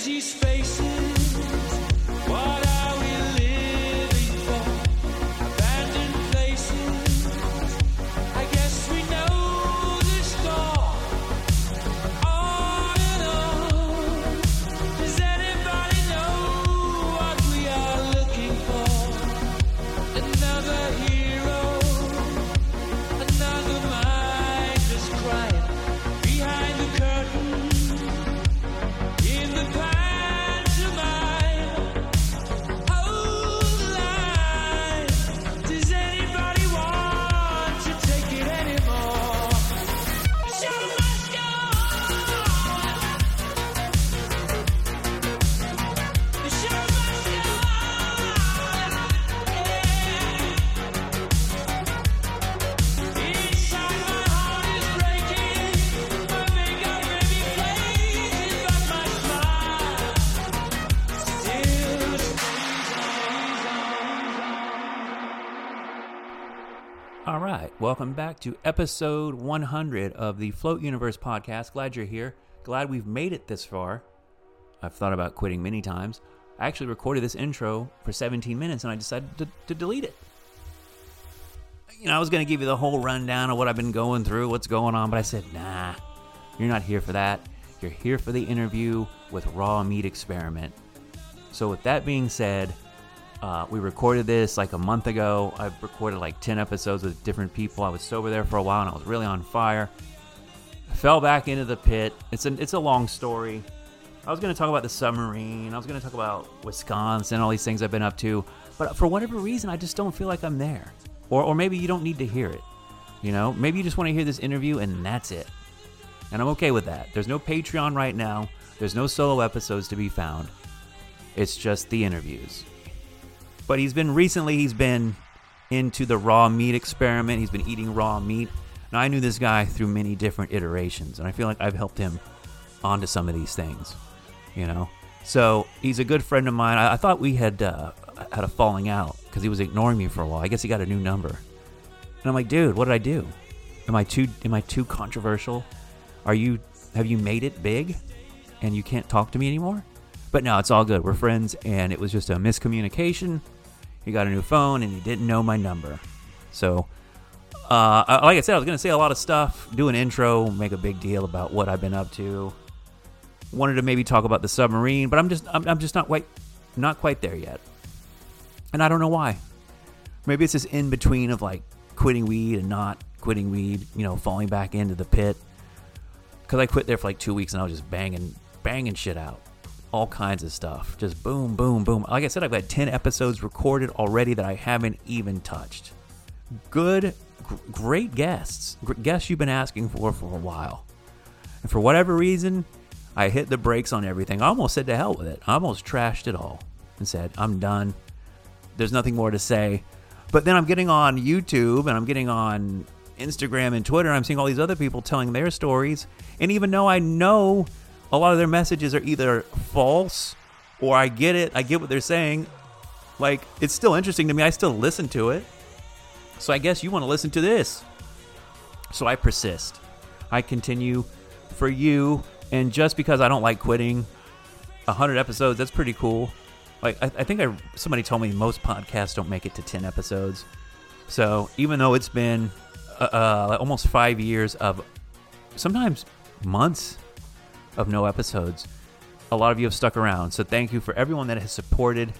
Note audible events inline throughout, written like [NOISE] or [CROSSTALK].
Empty spaces. Welcome back to episode 100 of the Float Universe podcast. Glad you're here. Glad we've made it this far. I've thought about quitting many times. I actually recorded this intro for 17 minutes and I decided to, to delete it. You know, I was going to give you the whole rundown of what I've been going through, what's going on, but I said, nah, you're not here for that. You're here for the interview with Raw Meat Experiment. So, with that being said, uh, we recorded this like a month ago. I've recorded like 10 episodes with different people. I was sober there for a while and I was really on fire. Fell back into the pit. It's a, it's a long story. I was going to talk about the submarine. I was going to talk about Wisconsin, all these things I've been up to. But for whatever reason, I just don't feel like I'm there. Or, or maybe you don't need to hear it. You know, maybe you just want to hear this interview and that's it. And I'm okay with that. There's no Patreon right now, there's no solo episodes to be found. It's just the interviews. But he's been recently, he's been into the raw meat experiment. He's been eating raw meat. Now, I knew this guy through many different iterations, and I feel like I've helped him onto some of these things, you know? So he's a good friend of mine. I, I thought we had uh, had a falling out because he was ignoring me for a while. I guess he got a new number. And I'm like, dude, what did I do? Am I too am I too controversial? Are you have you made it big and you can't talk to me anymore? But no, it's all good. We're friends and it was just a miscommunication. He got a new phone and he didn't know my number. So uh, like I said, I was going to say a lot of stuff, do an intro, make a big deal about what I've been up to. Wanted to maybe talk about the submarine, but I'm just I'm, I'm just not quite not quite there yet. And I don't know why. Maybe it's this in between of like quitting weed and not quitting weed, you know, falling back into the pit. Cuz I quit there for like 2 weeks and I was just banging banging shit out. All kinds of stuff. Just boom boom boom. Like I said I've got 10 episodes recorded already that I haven't even touched good, gr- great guests, gr- guests you've been asking for for a while. And for whatever reason, I hit the brakes on everything. I almost said to hell with it. I almost trashed it all and said, I'm done. There's nothing more to say. But then I'm getting on YouTube and I'm getting on Instagram and Twitter. I'm seeing all these other people telling their stories. And even though I know a lot of their messages are either false or I get it, I get what they're saying, like, it's still interesting to me. I still listen to it. So I guess you want to listen to this. So I persist. I continue for you. And just because I don't like quitting, 100 episodes, that's pretty cool. Like, I, I think I somebody told me most podcasts don't make it to 10 episodes. So even though it's been uh, uh, almost five years of sometimes months of no episodes, a lot of you have stuck around. So thank you for everyone that has supported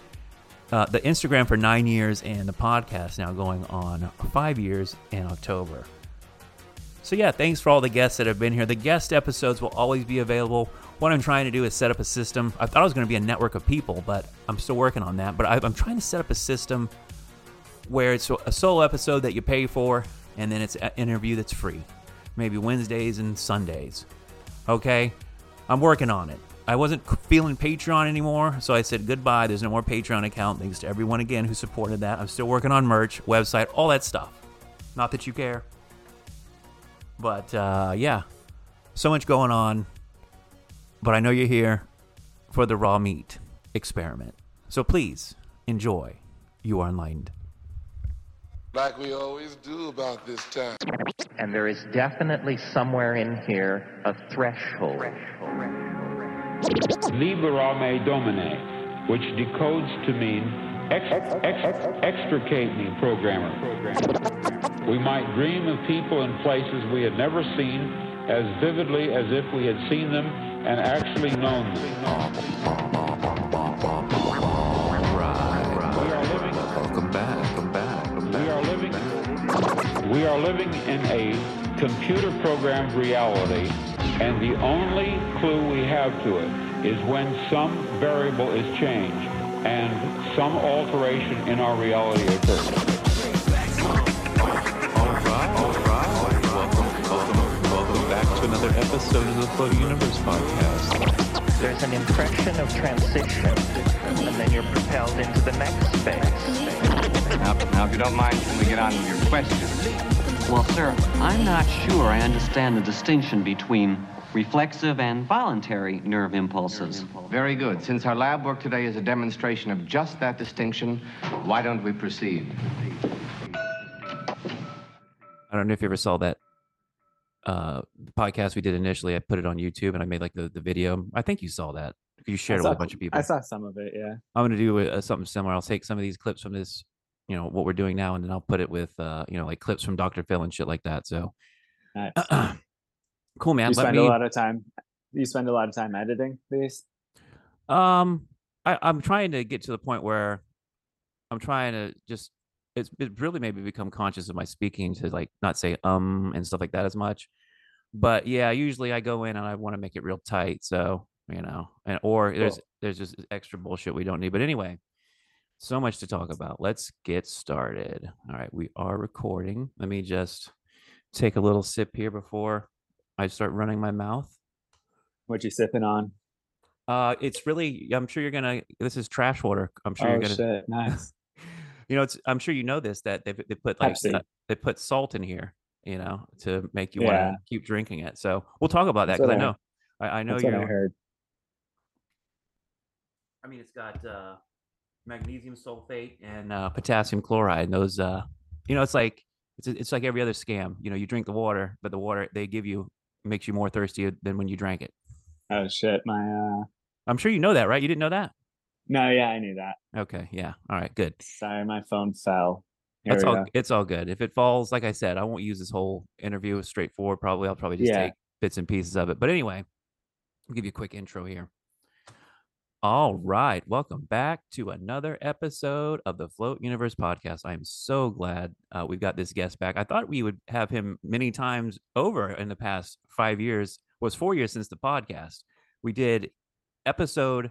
uh, the Instagram for nine years and the podcast now going on five years in October. So, yeah, thanks for all the guests that have been here. The guest episodes will always be available. What I'm trying to do is set up a system. I thought it was going to be a network of people, but I'm still working on that. But I, I'm trying to set up a system where it's a solo episode that you pay for, and then it's an interview that's free. Maybe Wednesdays and Sundays. Okay? I'm working on it. I wasn't feeling Patreon anymore, so I said goodbye. There's no more Patreon account. Thanks to everyone again who supported that. I'm still working on merch, website, all that stuff. Not that you care. But uh, yeah, so much going on. But I know you're here for the raw meat experiment. So please enjoy. You are enlightened. Like we always do about this time. And there is definitely somewhere in here a threshold. Libera me Domine, which decodes to mean ex- ex- extricate me, programmer. We might dream of people and places we had never seen as vividly as if we had seen them and actually known them. We are living in a computer programmed reality and the only clue we have to it is when some variable is changed and some alteration in our reality occurs. All right, all right. Welcome, welcome, welcome back to another episode of the Floating Universe podcast. There's an impression of transition, and then you're propelled into the next phase. Now, now, if you don't mind, can we get on with your question? Well, sir, I'm not sure I understand the distinction between reflexive and voluntary nerve impulses. Very good. Since our lab work today is a demonstration of just that distinction, why don't we proceed? I don't know if you ever saw that uh podcast we did initially. I put it on YouTube and I made like the, the video. I think you saw that. You shared it with a bunch of people. I saw some of it. Yeah. I'm gonna do uh, something similar. I'll take some of these clips from this, you know, what we're doing now, and then I'll put it with, uh, you know, like clips from Dr. Phil and shit like that. So, Nice. [CLEARS THROAT] cool, man. you Let spend me. a lot of time. You spend a lot of time editing these. Um, I, I'm trying to get to the point where I'm trying to just it's it really made me become conscious of my speaking to like not say um and stuff like that as much. But yeah, usually I go in and I want to make it real tight. So you know, and or there's there's just extra bullshit we don't need. But anyway, so much to talk about. Let's get started. All right, we are recording. Let me just take a little sip here before I start running my mouth. What you sipping on? Uh, it's really. I'm sure you're gonna. This is trash water. I'm sure oh you're gonna. shit! [LAUGHS] Nice. You know, it's. I'm sure you know this that they they put like uh, they put salt in here. You know, to make you want to keep drinking it. So we'll talk about that because I know. I, I know what I you're. heard. I mean, it's got uh, magnesium sulfate and uh, potassium chloride. And those, uh, you know, it's like it's it's like every other scam. You know, you drink the water, but the water they give you makes you more thirsty than when you drank it. Oh shit! My uh. I'm sure you know that, right? You didn't know that? No, yeah, I knew that. Okay, yeah. All right, good. Sorry, my phone fell. Here That's all. go. It's all good. If it falls, like I said, I won't use this whole interview straightforward. Probably, I'll probably just Yeah. take bits and pieces of it. But anyway, I'll give you a quick intro here. All right, welcome back to another episode of the Float Universe podcast. I'm so glad uh, we've got this guest back. I thought we would have him many times over in the past five years. It's four years since the podcast. We did episode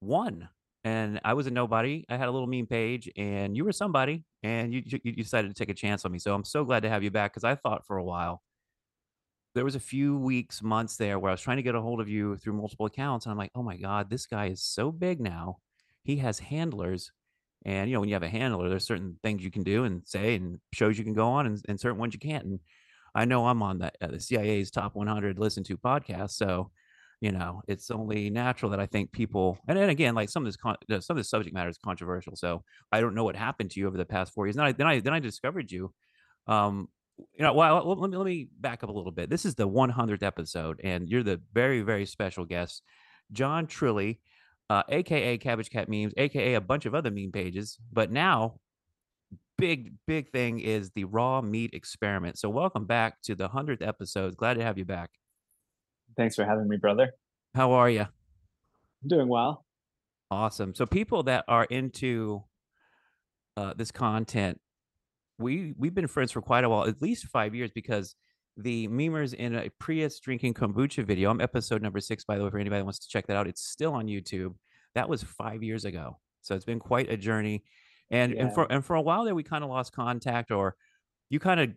one and I was a nobody. I had a little meme page, and you were somebody, and you you decided to take a chance on me. So I'm so glad to have you back because I thought for a while there was a few weeks, months there where I was trying to get a hold of you through multiple accounts, and I'm like, oh my god, this guy is so big now. He has handlers, and you know when you have a handler, there's certain things you can do and say, and shows you can go on, and, and certain ones you can't. And I know I'm on uh, the CIA's top 100 listen to podcast, so you know it's only natural that i think people and then again like some of this con- some of this subject matter is controversial so i don't know what happened to you over the past four years then i then i then i discovered you um you know well let me let me back up a little bit this is the 100th episode and you're the very very special guest john trilly uh, aka cabbage cat memes aka a bunch of other meme pages but now big big thing is the raw meat experiment so welcome back to the 100th episode glad to have you back Thanks for having me, brother. how are you I'm doing well. Awesome. So people that are into uh, this content, we we've been friends for quite a while, at least five years, because the memers in a Prius drinking kombucha video. I'm episode number six, by the way, for anybody that wants to check that out. It's still on YouTube. That was five years ago, so it's been quite a journey. And and for and for a while there, we kind of lost contact, or you kind of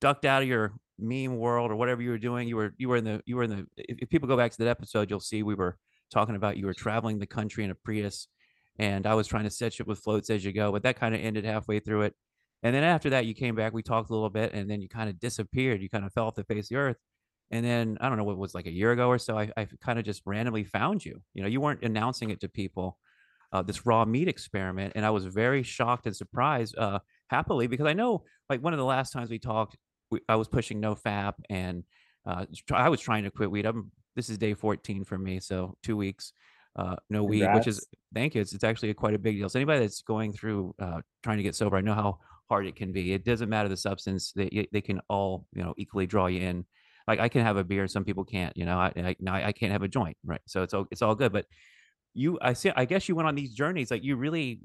ducked out of your meme world or whatever you were doing. You were you were in the you were in the. If, if people go back to that episode, you'll see we were talking about you were traveling the country in a Prius, and I was trying to set you up with floats as you go, but that kind of ended halfway through it. And then after that, you came back, we talked a little bit, and then you kind of disappeared. You kind of fell off the face of the earth. And then I don't know what was like a year ago or so. I, I kind of just randomly found you. You know, you weren't announcing it to people, uh, this raw meat experiment, and I was very shocked and surprised, uh, happily, because I know like one of the last times we talked, we, I was pushing no fap and uh, I was trying to quit weed. I'm this is day 14 for me, so two weeks, uh, no weed, which is thank you. It's, it's actually a, quite a big deal. So anybody that's going through uh, trying to get sober, I know how it can be. It doesn't matter the substance; they they can all you know equally draw you in. Like I can have a beer, some people can't. You know, I I, I can't have a joint, right? So it's all it's all good. But you, I see. I guess you went on these journeys. Like you really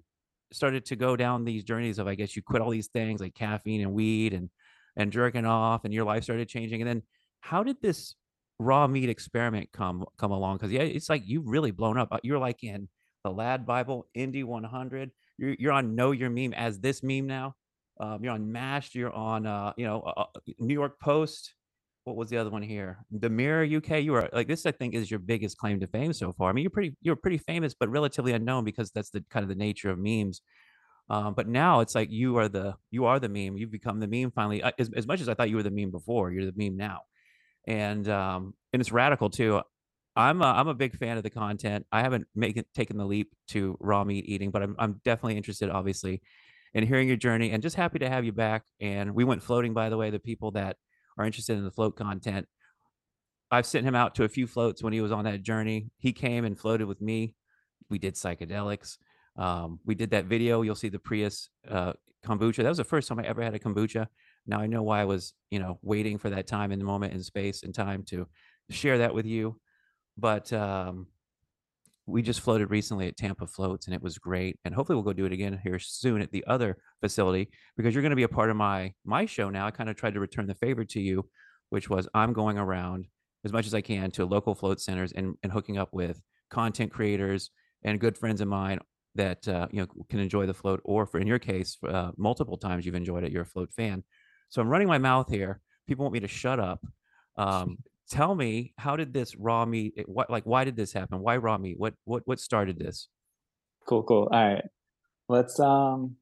started to go down these journeys of I guess you quit all these things like caffeine and weed and and jerking off, and your life started changing. And then how did this raw meat experiment come come along? Because yeah, it's like you've really blown up. Uh, You're like in the Lad Bible, Indy 100. You're you're on Know Your Meme as this meme now. Um, you're on Mashed. You're on uh, you know uh, uh, New York Post. What was the other one here? The Mirror UK. You are like this. I think is your biggest claim to fame so far. I mean, you're pretty you're pretty famous, but relatively unknown because that's the kind of the nature of memes. Um, but now it's like you are the you are the meme. You've become the meme finally. As, as much as I thought you were the meme before, you're the meme now, and um, and it's radical too. I'm a, I'm a big fan of the content. I haven't make it, taken the leap to raw meat eating, but I'm I'm definitely interested, obviously, in hearing your journey and just happy to have you back. And we went floating, by the way. The people that are interested in the float content, I've sent him out to a few floats when he was on that journey. He came and floated with me. We did psychedelics. Um, we did that video. You'll see the Prius uh, kombucha. That was the first time I ever had a kombucha. Now I know why I was, you know, waiting for that time in the moment in space and time to share that with you. But um, we just floated recently at Tampa Floats and it was great. And hopefully we'll go do it again here soon at the other facility because you're going to be a part of my my show now. I kind of tried to return the favor to you, which was I'm going around as much as I can to local float centers and, and hooking up with content creators and good friends of mine that uh, you know can enjoy the float or for in your case uh, multiple times you've enjoyed it you're a float fan so i'm running my mouth here people want me to shut up um, tell me how did this raw meat what like why did this happen why raw meat what what what started this Cool, cool. All right. Let's um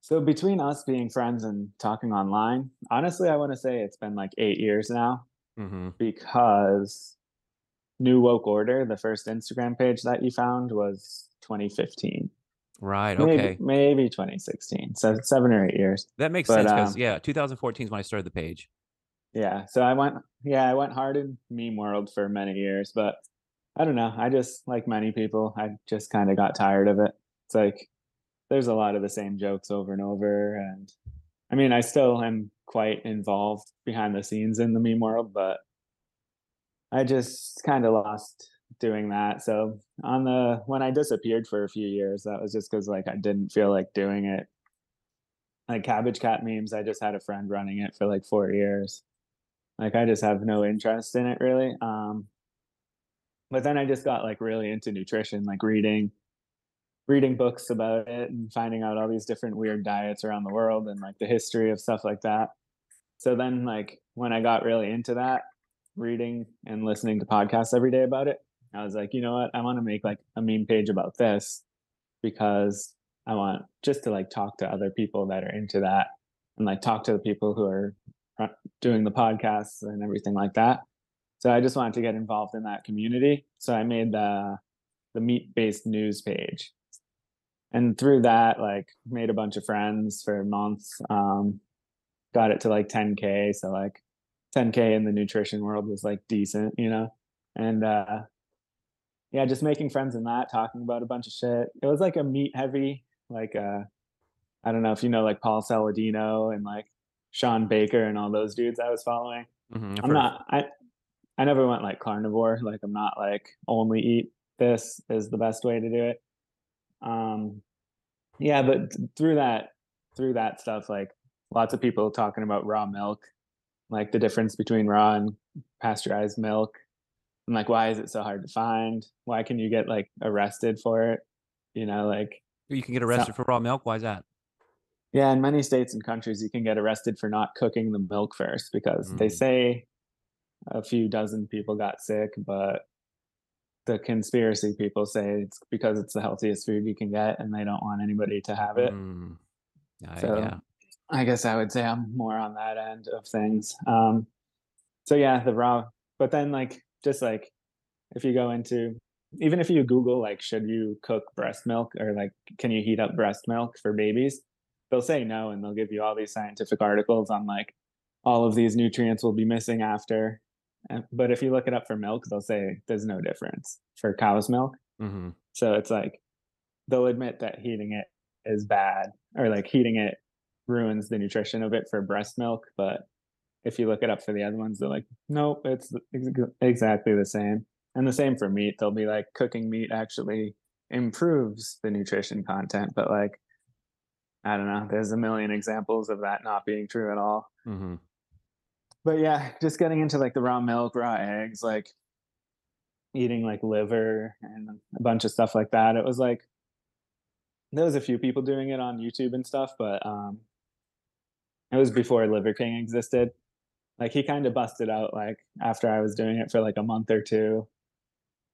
so between us being friends and talking online, honestly, I want to say it's been like eight years now mm-hmm. because New Woke Order, the first Instagram page that you found was 2015. right Maybe, okay maybe 2016. So seven or eight years. that makes but, sense because um, yeah 2014 is when i started the page Yeah. So I went, yeah, I went hard in meme world for many years, but I don't know. I just, like many people, I just kind of got tired of it. It's like there's a lot of the same jokes over and over. And I mean, I still am quite involved behind the scenes in the meme world, but I just kind of lost doing that. So on the, when I disappeared for a few years, that was just because like I didn't feel like doing it. Like Cabbage Cat memes, I just had a friend running it for like four years like i just have no interest in it really um but then i just got like really into nutrition like reading reading books about it and finding out all these different weird diets around the world and like the history of stuff like that. So then like when i got really into that reading and listening to podcasts every day about it i was like you know what? I want to make like a meme page about this because i want just to like talk to other people that are into that and like talk to the people who are doing the podcasts and everything like that. So I just wanted to get involved in that community. So I made the the meat based news page, and through that, like made a bunch of friends for months. Um, got it to like 10k. So like 10k in the nutrition world was like decent, you know, and uh, yeah, just making friends in that, talking about a bunch of shit. It was like a meat heavy, like uh, I don't know if you know like Paul Saladino and like Shawn Baker and all those dudes I was following. Mhm, I've I'm not I I never went like carnivore. Like I'm not like only eat this is the best way to do it. Um yeah, but through that through that stuff, like lots of people talking about raw milk, like the difference between raw and pasteurized milk. And like why is it so hard to find? Why can you get like arrested for it? You know, like you can get arrested for raw milk why is that yeah, in many states and countries, you can get arrested for not cooking the milk first because they Mm. say a few dozen people got sick, but the conspiracy people say it's because it's the healthiest food you can get and they don't want anybody to have it. Mm. I- So yeah I guess I would say I'm more on that end of things. Um, so yeah, the raw, but then like just like if you go into even if you Google like should you cook breast milk or like can you heat up breast milk for babies, they'll say no and they'll give you all these scientific articles on like all of these nutrients will be missing after But if you look it up for milk, they'll say there's no difference for cow's milk. Mm-hmm. So it's like they'll admit that heating it is bad or like heating it ruins the nutrition of it for breast milk. But if you look it up for the other ones, they're like, nope, it's ex- exactly the same. And the same for meat. They'll be like, cooking meat actually improves the nutrition content. But like, I don't know, there's a million examples of that not being true at all. Mm-hmm. But yeah, just getting into like the raw milk, raw eggs, like eating like liver and a bunch of stuff like that. It was like there was a few people doing it on YouTube and stuff, but um it was before Liver King existed. Like he kind of busted out like after I was doing it for like a month or two.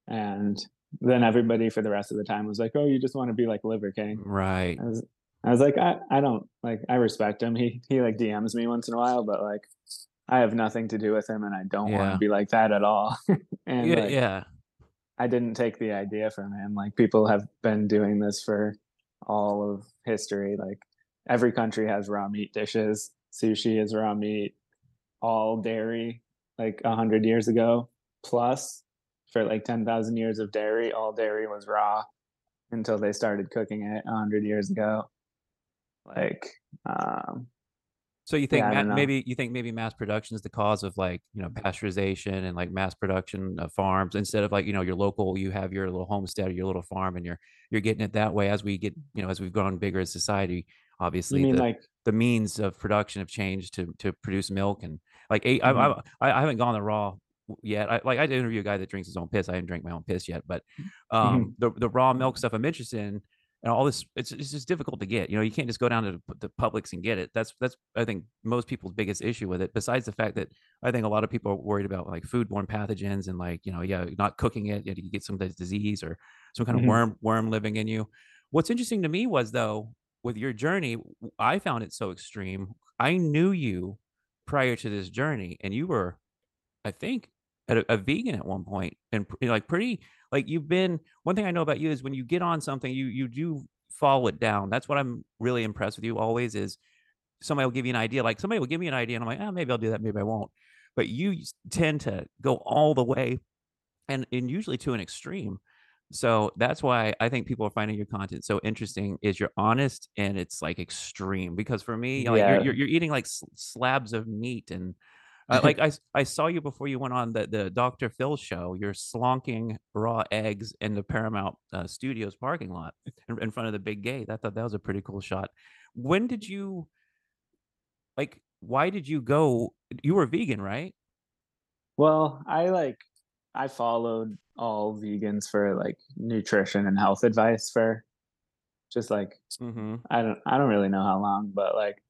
And then everybody for the rest of the time was like, "Oh, you just want to be like Liver King." Right. Was I was like, I, I don't like I respect him. He he like DMs me once in a while, but like I have nothing to do with him and I don't want to be like that at all. [LAUGHS] and Yeah. like, yeah. I didn't take the idea from him. Like people have been doing this for all of history. Like every country has raw meat dishes. Sushi is raw meat. All dairy, like a hundred years ago, plus for like ten thousand years of dairy, all dairy was raw until they started cooking it a hundred years ago. Like, um, So you think Yeah, ma- maybe you think maybe mass production is the cause of like you know pasteurization and like mass production of farms instead of like you know your local you have your little homestead or your little farm and you're you're getting it that way as we get you know as we've grown bigger as society obviously the, like the means of production have changed to to produce milk and like eight, I. I I haven't gone the raw yet. I like I did interview a guy that drinks his own piss. I didn't drink my own piss yet, but um the the raw milk stuff I'm interested in and all this it's it's just difficult to get. You know, you can't just go down to the, Publix and get it. That's that's I think most people's biggest issue with it. Besides the fact that I think a lot of people are worried about like foodborne pathogens and like you know yeah not cooking it, you get some of disease or some kind of Mhm. worm worm living in you. What's interesting to me was though with your journey, i found it so extreme. I knew you prior to this journey, and you were, I think, a, a vegan at one point, and like pretty like you've been. One thing I know about you is when you get on something, you you do follow it down. That's what I'm really impressed with you. Always is somebody will give you an idea. Like somebody will give me an idea, and I'm like, oh, maybe I'll do that, maybe I won't. But you tend to go all the way, and and usually to an extreme. So that's why I think people are finding your content so interesting. Is you're honest and it's like extreme. Because for me, like Yeah. you're, you're you're eating like slabs of meat and uh, like [LAUGHS] I saw you before you went on the the Dr. Phil show. You're slonking raw eggs in the Paramount uh, Studios parking lot in, in front of the big gate. I thought that was a pretty cool shot. When did you like? Why did you go? You were vegan, right? Well, I like I followed all vegans for like nutrition and health advice for just like Mm-hmm. I don't I don't really know how long, but like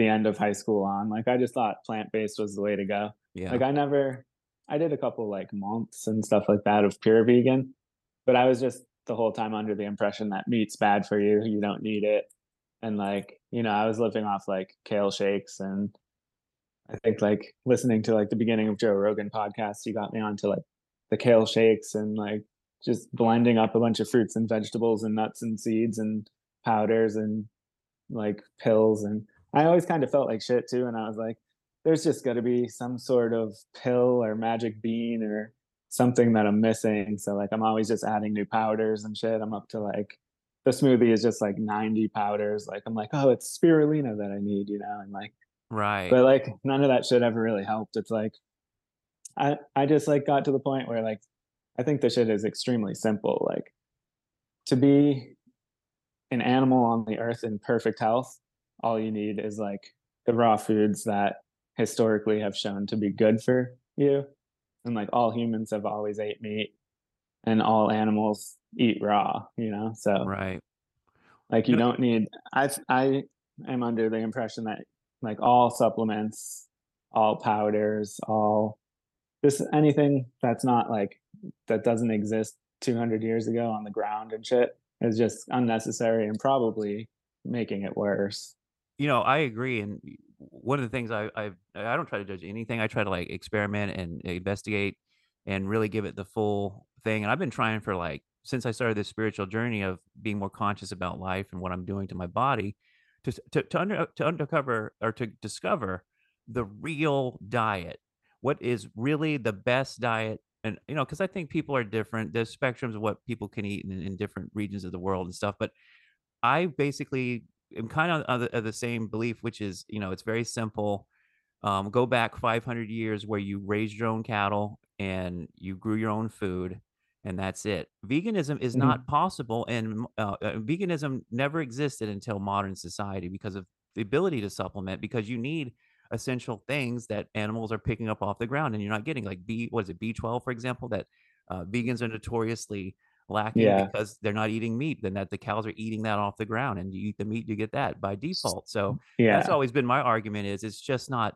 the end of high school on. Like I just thought plant based was the way to go. Yeah. Like I never I did a couple like months and stuff like that of pure vegan, but I was just the whole time under the impression that meat's bad for you, you don't need it. And like, you know, I was living off like kale shakes and I think like listening to like the beginning of Joe Rogan podcast, he got me onto like the kale shakes and like just blending up a bunch of fruits and vegetables and nuts and seeds and powders and like pills and I always kind of felt like shit too and I was like there's just got to be some sort of pill or magic bean or something that I'm missing. So like I'm always just adding new powders and shit. I'm up to like the smoothie is just like 90 powders. Like I'm like oh it's spirulina that I need you know and like right. but like none of that shit ever really helped. It's like i i just like got to the point where like i think the shit is extremely simple. Like to be an animal on the earth in perfect health all you need is like the raw foods that historically have shown to be good for you. And like all humans have always ate meat and all animals eat raw you know? So right. like you don't need i i am under the impression that like all supplements all powders all just anything that's not like that doesn't exist 200 years ago on the ground and shit is just unnecessary and probably making it worse you know i agree and one of the things i i i don't try to judge anything i try to like experiment and investigate and really give it the full thing and i've been trying for like since i started this spiritual journey of being more conscious about life and what i'm doing to my body to to, to under to undercover or to discover the real diet what is really the best diet and you know because i think people are different there's spectrums of what people can eat in, in different regions of the world and stuff but i basically am kind of of the, of the same belief which is you know it's very simple um, go back 500 years where you raised your own cattle and you grew your own food and that's it veganism is Mhm. not possible and uh, uh, veganism never existed until modern society because of the ability to supplement because you need essential things that animals are picking up off the ground and you're not getting like b what is it b12 for example that uh, vegans are notoriously lacking Yeah. because they're not eating meat then that the cows are eating that off the ground and you eat the meat you get that by default so Yeah. that's always been my argument is it's just not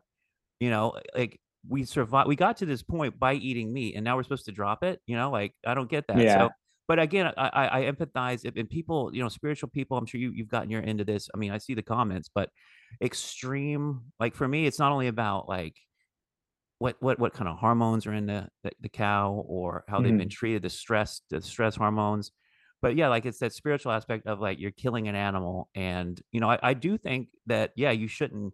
you know like we survive we got to this point by eating meat and now we're supposed to drop it you know like i don't get that Yeah. so but again i i, I empathize if, and people you know spiritual people i'm sure you, you've gotten your into this i mean i see the comments but extreme like for me it's not only about like what what what kind of hormones are in the the, the cow or how they've been mm-hmm. treated the stress the stress hormones but yeah like it's that spiritual aspect of like you're killing an animal and you know i, I do think that yeah you shouldn't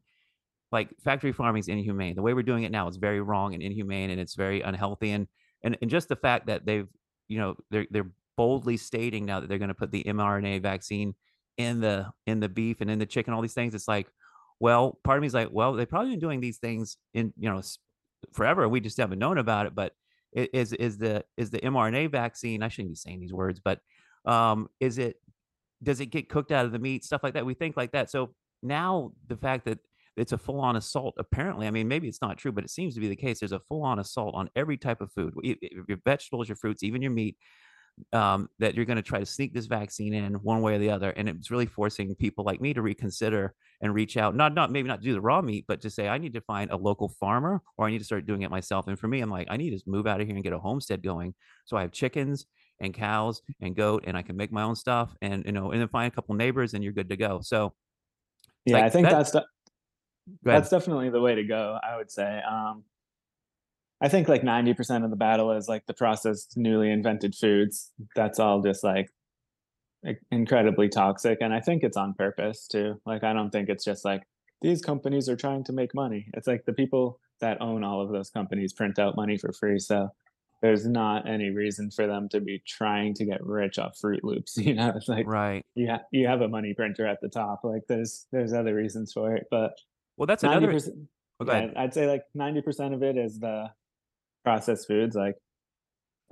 like factory farming is inhumane. The way we're doing it now is very wrong and inhumane, and it's very unhealthy. And and, and just the fact that they've, you know, they're they're boldly stating now that they're going to put the mRNA vaccine in the in the beef and in the chicken, all these things. It's like, well, part of me is like, well, they've probably been doing these things in you know forever. We just haven't known about it. But is is the is the mRNA vaccine? I shouldn't be saying these words, but um, is it does it get cooked out of the meat stuff like that we think like that so now the fact that it's a full-on assault apparently i mean maybe it's not true but it seems to be the case there's a full-on assault on every type of food your vegetables your fruits even your meat um, that you're going to try to sneak this vaccine in one way or the other and it's really forcing people like me to reconsider and reach out not not maybe not do the raw meat but to say i need to find a local farmer or i need to start doing it myself and for me i'm like i need to move out of here and get a homestead going so i have chickens and cows and goat and i can make my own stuff and you know and then find a couple neighbors and you're good to go so yeah, like I think that- that's de- that's definitely the way to go. I would say. Um, I think like ninety percent of the battle is like the processed, newly invented foods. That's all just like incredibly toxic, and I think it's on purpose too. Like I don't think it's just like these companies are trying to make money. It's like the people that own all of those companies print out money for free, so there's not any reason for them to be trying to get rich off Fruit Loops. [LAUGHS] You know, it's like right you ha- you have a money printer at the top. Like there's there's other reasons for it, but well that's another oh. Yeah, I'd say like ninety percent of it is the processed foods. Like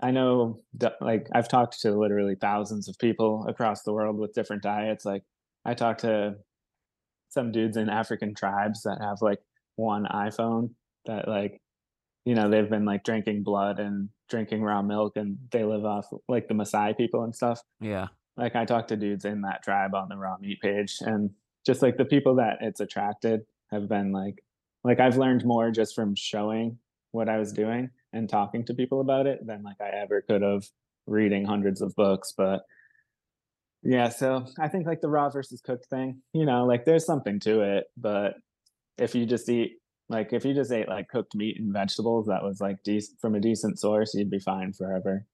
I know, like I've talked to literally thousands of people across the world with different diets. Like I talked to some dudes in African tribes that have like one iPhone that like you know they've been like drinking blood and drinking raw milk and they live off like the Maasai people and stuff yeah like I talked to dudes in that tribe on the raw meat page and just like the people that it's attracted have been like like I've learned more just from showing what I was doing and talking to people about it than like I ever could have reading hundreds of books but yeah so I think like the raw versus cooked thing you know like there's something to it but if you just eat like if you just ate like cooked meat and vegetables that was like from a decent source you'd be fine forever.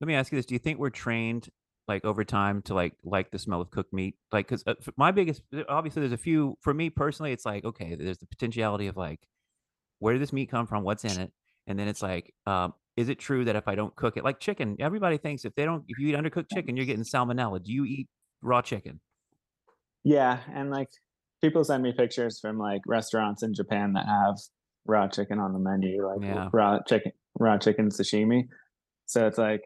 Let me ask you this do you think we're trained like over time to like like the smell of cooked meat? Like because uh, my biggest obviously there's a few for me personally it's like okay there's the potentiality of like where did this meat come from what's in it and then it's like um is it true that if i don't cook it like chicken everybody thinks if they don't if you eat undercooked chicken you're getting salmonella do you eat raw chicken Yeah, and like people send me pictures from like restaurants in Japan that have raw chicken on the menu, like Yeah. raw chicken, raw chicken sashimi. So it's like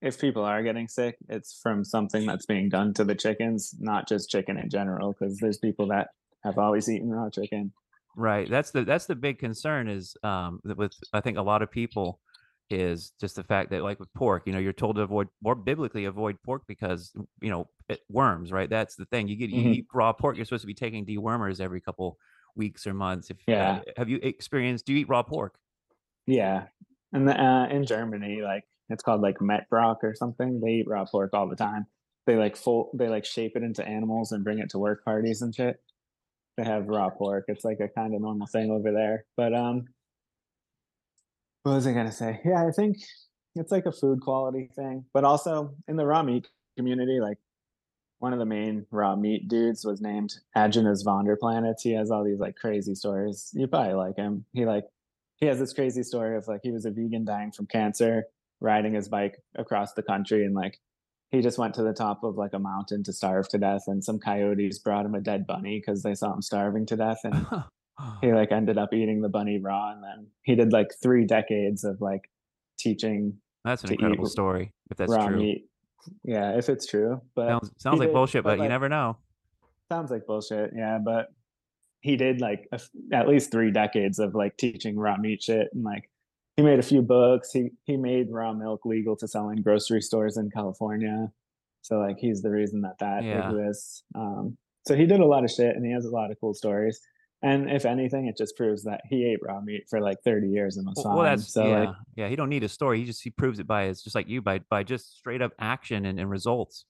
if people are getting sick, it's from something that's being done to the chickens, not just chicken in general. Because there's people that have always eaten raw chicken. Right. That's the that's the big concern is um that with I think a lot of people is just the fact that like with pork, you know, you're told to avoid more biblically avoid pork because you know it, worms, right? That's the thing. You get you Mhm. eat raw pork, you're supposed to be taking dewormers every couple weeks or months. If uh, Yeah. have you experienced? Do you eat raw pork? Yeah, and uh, in Germany, like it's called like Metbrock or something. They eat raw pork all the time. They like full, they like shape it into animals and bring it to work parties and shit. They have raw pork. It's like a kind of normal thing over there. But um, what was I gonna say? Yeah, I think it's like a food quality thing, but also in the raw meat community, like one of the main raw meat dudes was named Aajonus Vonderplanitz. He has all these like crazy stories. You probably like him. He like he has this crazy story of like he was a vegan dying from cancer, riding his bike across the country, and like he just went to the top of like a mountain to starve to death, and some coyotes brought him a dead bunny because they saw him starving to death, and [LAUGHS] he like ended up eating the bunny raw, and then he did like three decades of like teaching That's an incredible story. If that's raw true, meat. Yeah, if it's true, but sounds sounds like did- bullshit, but, you like, never know. sounds like bullshit yeah but he did like a at least three decades of like teaching raw meat shit and like he made a few books he he made raw milk legal to sell in grocery stores in california so like he's the reason that that Yeah. exists um so he did a lot of shit and he has a lot of cool stories and if anything it just proves that he ate raw meat for like 30 years and was Well, fine well, that's so yeah, like yeah. He don't need a story. He just he proves it by his just like you by by just straight up action and, and results.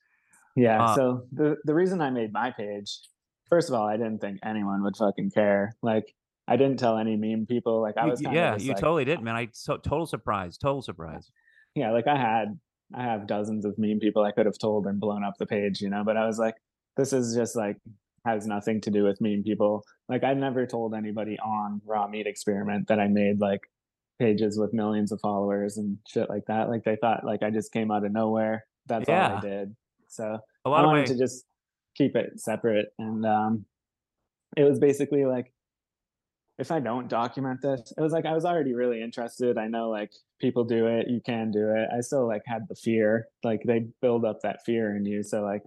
Yeah. Uh, so the the reason I made my page, first of all, I didn't think anyone would fucking care. Like I didn't tell any meme people. Like I was kind yeah, you like, totally did, man. I so total surprise, total surprise. yeah, like I had I have dozens of meme people I could have told and blown up the page, you know, but I was like, this is just like has nothing to do with meme people. Like I never told anybody on raw meat experiment that I made like pages with millions of followers and shit like that. Like they thought like I just came out of nowhere. That's all I did. So A I lot of wanted to just keep it separate. And um, it was basically like, if I don't document this, it was like I was already really interested. I know like people do it, you can do it. I still like had the fear, like they build up that fear in you. So like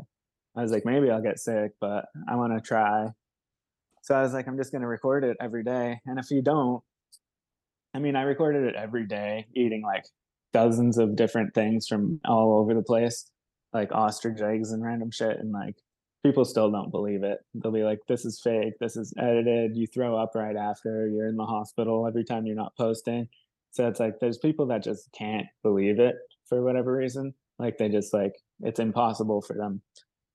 I was like, maybe I'll get sick, but I want to try. So I was like, I'm just gonna record it every day. And if you don't, I mean, I recorded it every day, eating like dozens of different things from all over the place, like ostrich eggs and random shit. And like people still don't believe it. They'll be like, this is fake. This is edited. You throw up right after. You're in the hospital every time you're not posting. So it's like there's people that just can't believe it for whatever reason. Like they just like it's impossible for them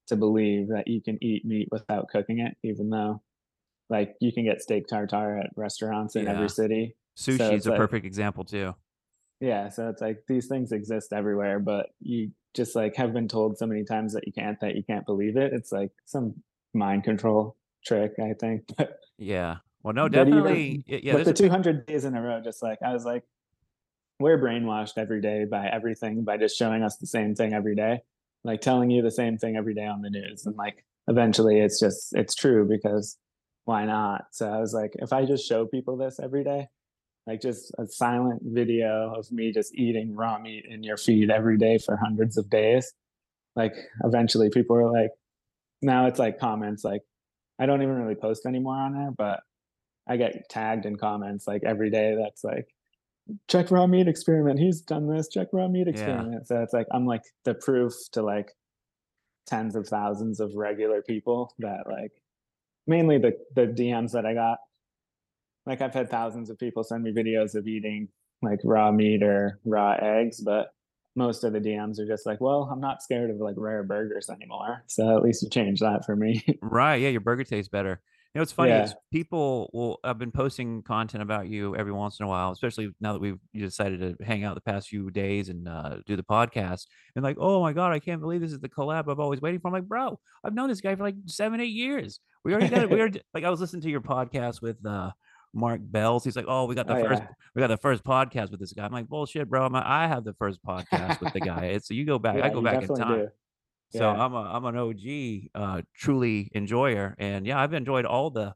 to believe that you can eat meat without cooking it, even though like you can get steak tartare at restaurants in Yeah. every city. So sushi is a like- perfect example too. Yeah, so it's like these things exist everywhere, but you just like have been told so many times that you can't that you can't believe it. It's like some mind control trick, I think. [LAUGHS] But Yeah. Well, no, But even definitely. yeah, there's the a- 200 days in a row, just like I was like, we're brainwashed every day by everything by just showing us the same thing every day, like telling you the same thing every day on the news, and like eventually it's just it's true because why not? So I was like, if I just show people this every day, like just a silent video of me just eating raw meat in your feed every day for hundreds of days, like eventually people are like, now it's like comments like, I don't even really post anymore on there, but I get tagged in comments like every day. That's like, check raw meat experiment. He's done this. Check raw meat experiment. So it's like I'm like the proof to like tens of thousands of regular people that like mainly the the DMs that I got. Like I've had thousands of people send me videos of eating like raw meat or raw eggs, but most of the DMs are just like, well, I'm not scared of like rare burgers anymore. So at least you changed that for me. [LAUGHS] Right. Yeah, your burger tastes better. You know, it's funny. Yeah. Is people will. I've been posting content about you every once in a while, especially now that we've you decided to hang out the past few days and uh, do the podcast. And like, oh my god, I can't believe this is the collab I've always waiting for. I'm like, bro, I've known this guy for like seven, eight years. We already got it. We [LAUGHS] already like I was listening to your podcast with uh, Mark Bell's. He's like, oh, we got the Oh, first, yeah. we got the first podcast with this guy. I'm like, bullshit, bro. I'm, I have the first podcast with the guy. It's so you go back. I go back in time. do. So Yeah. I'm a I'm an OG, uh, truly enjoyer, and yeah, I've enjoyed all the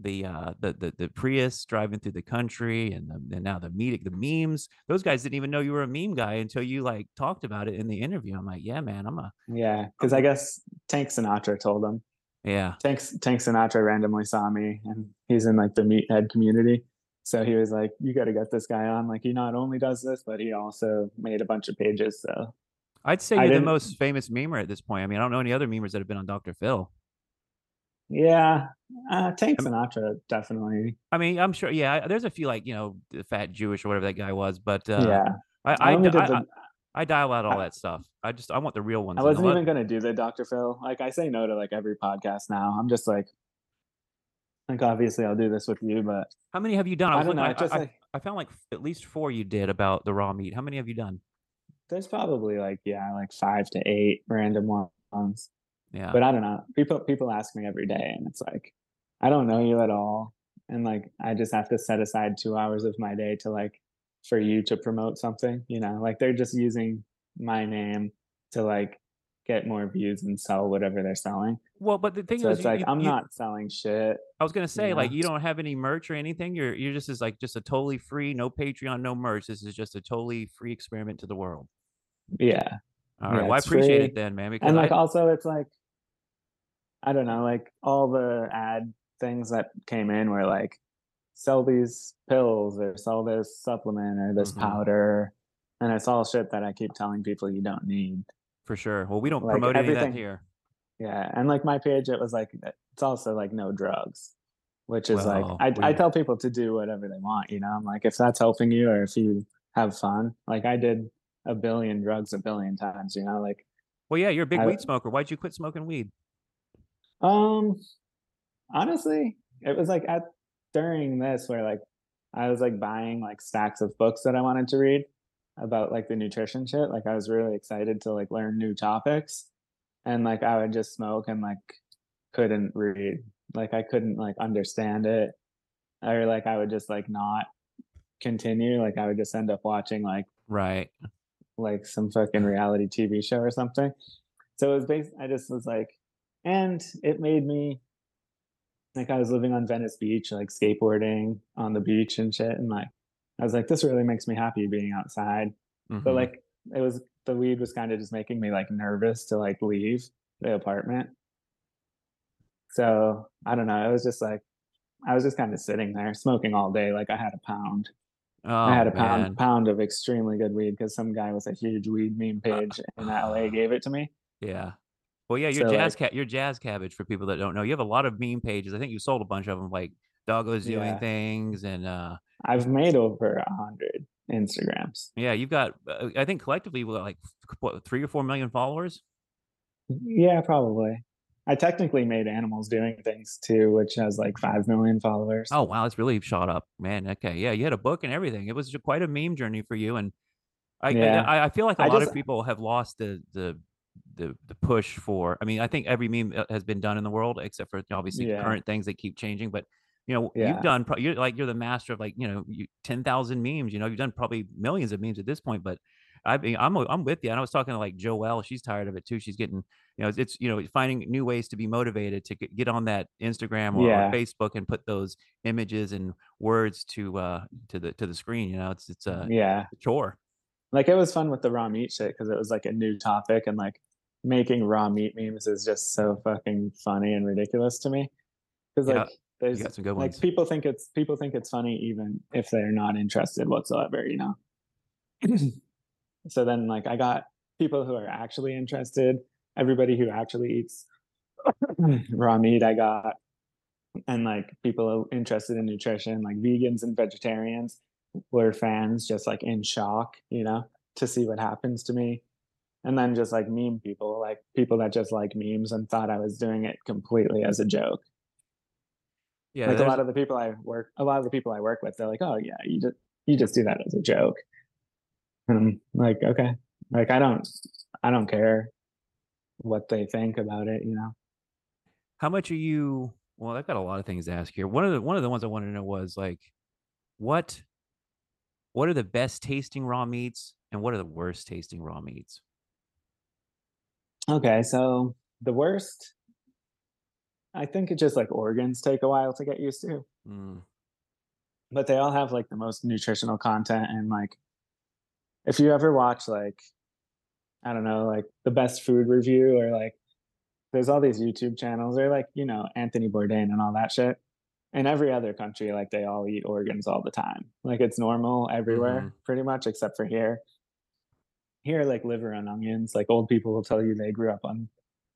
the uh the the, the Prius driving through the country, and, the, and now the meet the memes. Those guys didn't even know you were a meme guy until you like talked about it in the interview. I'm like, yeah, man, I'm a Yeah, because I guess Tank Sinatra told him. Yeah, Tank Tank Sinatra randomly saw me, and he's in like the meathead community. So he was like, "You got to get this guy on. Like, he not only does this, but he also made a bunch of pages." So I'd say I you're the most famous memer at this point. I mean, I don't know any other memers that have been on Dr. Phil. yeah, uh, Tank Sinatra definitely. I mean, I'm sure. Yeah, there's a few like you know, the fat Jewish or whatever that guy was, but uh, yeah, I I I, only di- did I, the- I dial out all that stuff. I just I want the real ones. I wasn't even gonna do the Dr. Phil. Like, I say no to like every podcast now. I'm just like, like obviously I'll do this with you, but How many have you done? I was don't know. just I, like I found like at least four you did about the raw meat. How many have you done? there's probably like yeah, like five to eight random ones. Yeah. but I don't know. People people ask me every day, and it's like, I don't know you at all. and like I just have to set aside two hours of my day to like for you to promote something. You know, like they're just using my name to like get more views and sell whatever they're selling. Well, but the thing So is, it's you- like you- I'm you- not selling shit. I was gonna say, like, know? you don't have any merch or anything. You're you're just as like just a totally free, no Patreon, no merch. This is just a totally free experiment to the world. Yeah. All right. Yeah, well, I appreciate free. it then, man. Because and like I, also it's like i don't know like all the ad things that came in were like sell these pills or sell this supplement or this Mhm. powder and it's all shit that i keep telling people you don't need for sure. Well, we don't like, promote any of that everything- here. yeah and like my page it was like it's also like no drugs which is Well, like I, I tell people to do whatever they want you know i'm like if that's helping you or if you have fun like i did a billion drugs a billion times you know like Well, yeah, you're a big I- weed smoker. Why'd you quit smoking weed? Um, honestly, it was like at during this where like I was like buying like stacks of books that I wanted to read about like the nutrition shit. Like I was really excited to like learn new topics, and like I would just smoke and like couldn't read. Like I couldn't like understand it, or like I would just like not continue. Like I would just end up watching like Right. like some fucking reality TV show or something. So it was based. I just was like, and it made me like I was living on Venice Beach, like skateboarding on the beach and shit, and like I was like, this really makes me happy being outside. But Mhm. like it was the weed was kind of just making me like nervous to like leave the apartment. So I don't know. It was just like I was just kind of sitting there smoking all day. Like I had a pound. oh, I had a man. pound pound of extremely good weed because some guy with a huge weed meme page in LA gave it to me. Yeah. Well, yeah, you're So, jazz like- cat. You're jazz cabbage for people that don't know. You have a lot of meme pages. I think you sold a bunch of them, like Doggo's doing Yeah. things, and uh, I've made over a hundred Instagrams. yeah, you've got. Uh, I think collectively, we got like what three or four million followers. Yeah, probably. I technically made animals doing things too, which has like five million followers. Oh wow, it's really shot up, man. Okay, yeah, you had a book and everything. It was quite a meme journey for you, and I Yeah. I, I feel like a I lot just- of people have lost the the the the push for. I mean, I think every meme uh, has been done in the world, except for obviously Yeah. current things that keep changing. But you know, Yeah. you've done. pro- You're like you're the master of like you know you, ten thousand memes. You know, you've done probably millions of memes at this point, but. I mean, I'm I'm with you. And I was talking to like Joelle. She's tired of it too. She's getting, you know, it's, it's you know finding new ways to be motivated to get, on that Instagram or, or Facebook and put those images and words to uh to the to the screen. You know, it's it's a yeah. chore. Like it was fun with the raw meat shit because it was like a new topic and like making raw meat memes is just so fucking funny and ridiculous to me. Because Yeah, like there's got some good like ones. people think it's people think it's funny even if they're not interested whatsoever, you know. [CLEARS THROAT] so then like I got people who are actually interested, everybody who actually eats [COUGHS] raw meat I got and like people interested in nutrition, like vegans and vegetarians were fans just like in shock, you know, to see what happens to me. And then just like meme people, like people that just like memes and thought I was doing it completely as a joke. Yeah, like a lot of the people I work, a lot of the people I work with, they're like, "Oh yeah, you just you just do that as a joke." And I'm like, okay, like I don't, I don't care what they think about it, you know. how much are you? Well, I've got a lot of things to ask here. One of the one of the ones I wanted to know was like, what what are the best tasting raw meats and what are the worst tasting raw meats? Okay, so the worst, I think it's just like organs take a while to get used to. Mm, but they all have like the most nutritional content and like if you ever watch like i don't know like the best food review or like there's all these youtube channels or like you know anthony bourdain and all that shit in every other country like they all eat organs all the time like it's normal everywhere Mhm. pretty much except for here here like liver and onions like old people will tell you they grew up on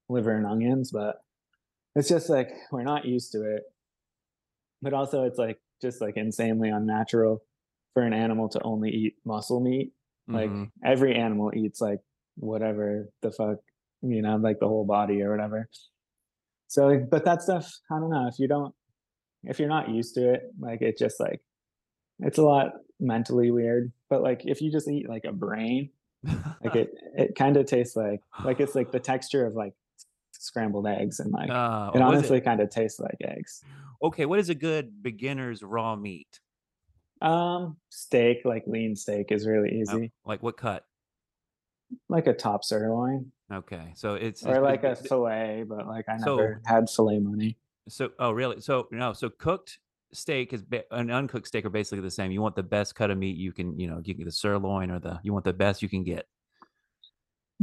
liver and onions but it's just like we're not used to it. But also it's like just like insanely unnatural for an animal to only eat muscle meat. Like mhm. every animal eats like whatever the fuck you know like the whole body or whatever. So but that stuff i don't know if you don't if you're not used to it like it just like it's a lot mentally weird. But like if you just eat like a brain like [LAUGHS] it it kind of tastes like like it's like the texture of like scrambled eggs and like Uh, it honestly kind of tastes like eggs okay, what is a good beginner's raw meat? Um, steak, like lean steak, is really easy. like what cut? Like a top sirloin Okay, so it's, or it's like a it- fillet, but like I So- never had fillet money. So, oh, really? So, no. So, cooked steak is ba- an uncooked steak are basically the same. You want the best cut of meat you can, you know, you get the sirloin or the you want the best you can get.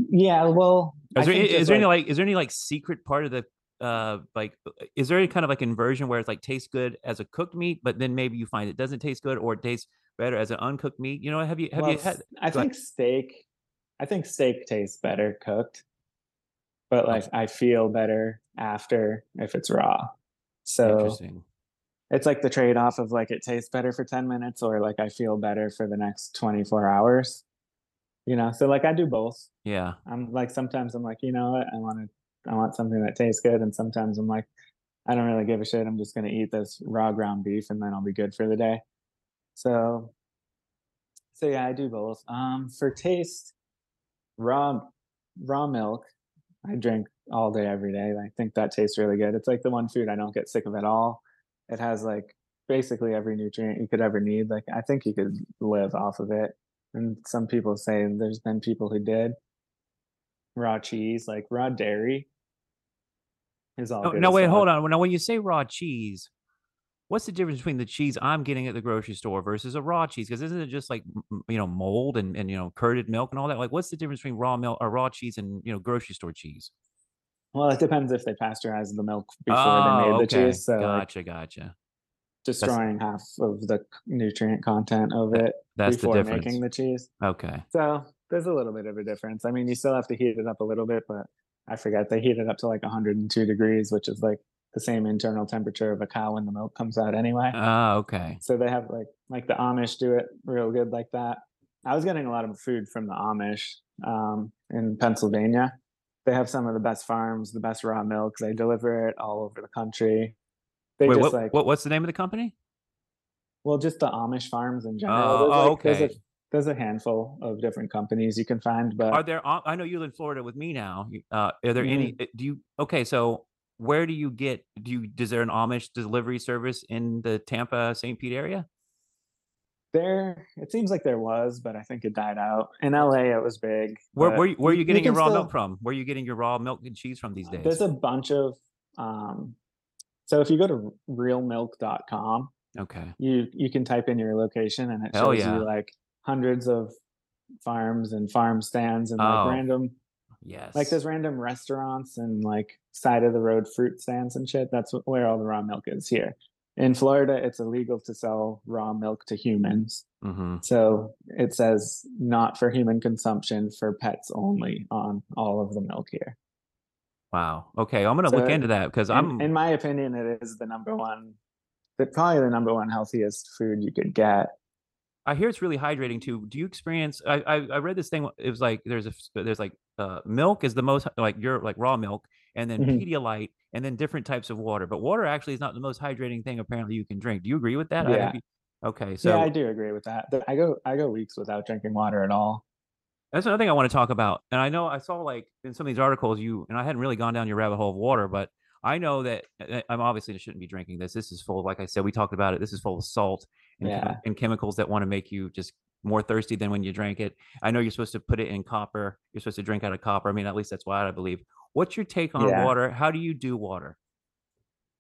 Yeah, well, Is there, is there any like is there any like secret part of the uh like is there any kind of like inversion where it's like tastes good as a cooked meat, but then maybe you find it doesn't taste good or it tastes better as an uncooked meat? You know, have you have well, you had? I think steak. I think steak tastes better cooked, but like I feel better after if it's raw. So Interesting. it's like the trade off of like it tastes better for 10 minutes or like I feel better for the next 24 hours. You know, so like I do both. Yeah. I'm like sometimes I'm like, you know what, I want to I want something that tastes good and sometimes I'm like I don't really give a shit. I'm just going to eat this raw ground beef and then I'll be good for the day. So so yeah, I do both. Um for taste raw raw milk I drink all day every day. I think that tastes really good. It's like the one food I don't get sick of at all. It has like basically every nutrient you could ever need. Like I think you could live off of it. And some people say there's been people who did raw cheese, like raw dairy is all Oh, good no, wait, hold on. Now, when you say raw cheese, what's the difference between the cheese I'm getting at the grocery store versus a raw cheese? Because isn't it just like you know mold and, and you know curded milk and all that? Like, what's the difference between raw milk or raw cheese and you know grocery store cheese? Well, it depends if they pasteurize the milk before oh, they made the okay. cheese. So like, gotcha, destroying half of the nutrient content of it That's the before difference. making the cheese. Okay. So there's a little bit of a difference. I mean, you still have to heat it up a little bit, but I forget they heat it up to like 102 degrees, which is like the same internal temperature of a cow when the milk comes out anyway. Ah, okay. so they have like like the Amish do it real good like that. I was getting a lot of food from the Amish um, in Pennsylvania. They have some of the best farms, the best raw milk. They deliver it all over the country. They Wait, just what, like what? What's the name of the company? well, just the Amish farms in general. Oh, There's, like, there's, okay. a, there's a handful of different companies you can find, but Are there? I know you live in Florida with me now. Uh, are there any? Mm-hmm. uh, Do you? Okay, so where do you get? Do you? Is there an Amish delivery service in the Tampa St. Pete area? there it seems like there was, but I think it died out. In LA, it was big. Where, where, you- where are you getting your raw still- milk from? Where are you getting your raw milk and cheese from these days? There's a bunch of um, so if you go to realmilk.com, okay. you you can type in your location and it Hell shows yeah. you like hundreds of farms and farm stands and like Oh, random Yes. like there's random restaurants and like side of the road fruit stands and shit that's where all the raw milk is here in florida it's illegal to sell raw milk to humans hmm so it says not for human consumption for pets only on all of the milk here Wow. Okay, I'm gonna So, look into that because I'm. in my opinion it is the number one the, probably the number one healthiest food you could get I hear it's really hydrating too. Do you experience? I, I I read this thing. It was like there's a there's like uh, milk is the most like your like raw milk, and then Mhm. Pedialyte, and then different types of water. But water actually is not the most hydrating thing apparently you can drink. Do you agree with that? Yeah. you- okay, so yeah, I do agree with that. I go I go weeks without drinking water at all. That's another thing I want to talk about. And I know I saw like in some of these articles you and I hadn't really gone down your rabbit hole of water, but I know that I'm obviously shouldn't be drinking this. This is full, of, like I said, we talked about it. This is full of salt and, Yeah. and chemicals that want to make you just more thirsty than when you drank it. I know you're supposed to put it in copper. You're supposed to drink out of copper. I mean, at least that's what I believe. What's your take on Yeah. water? How do you do water?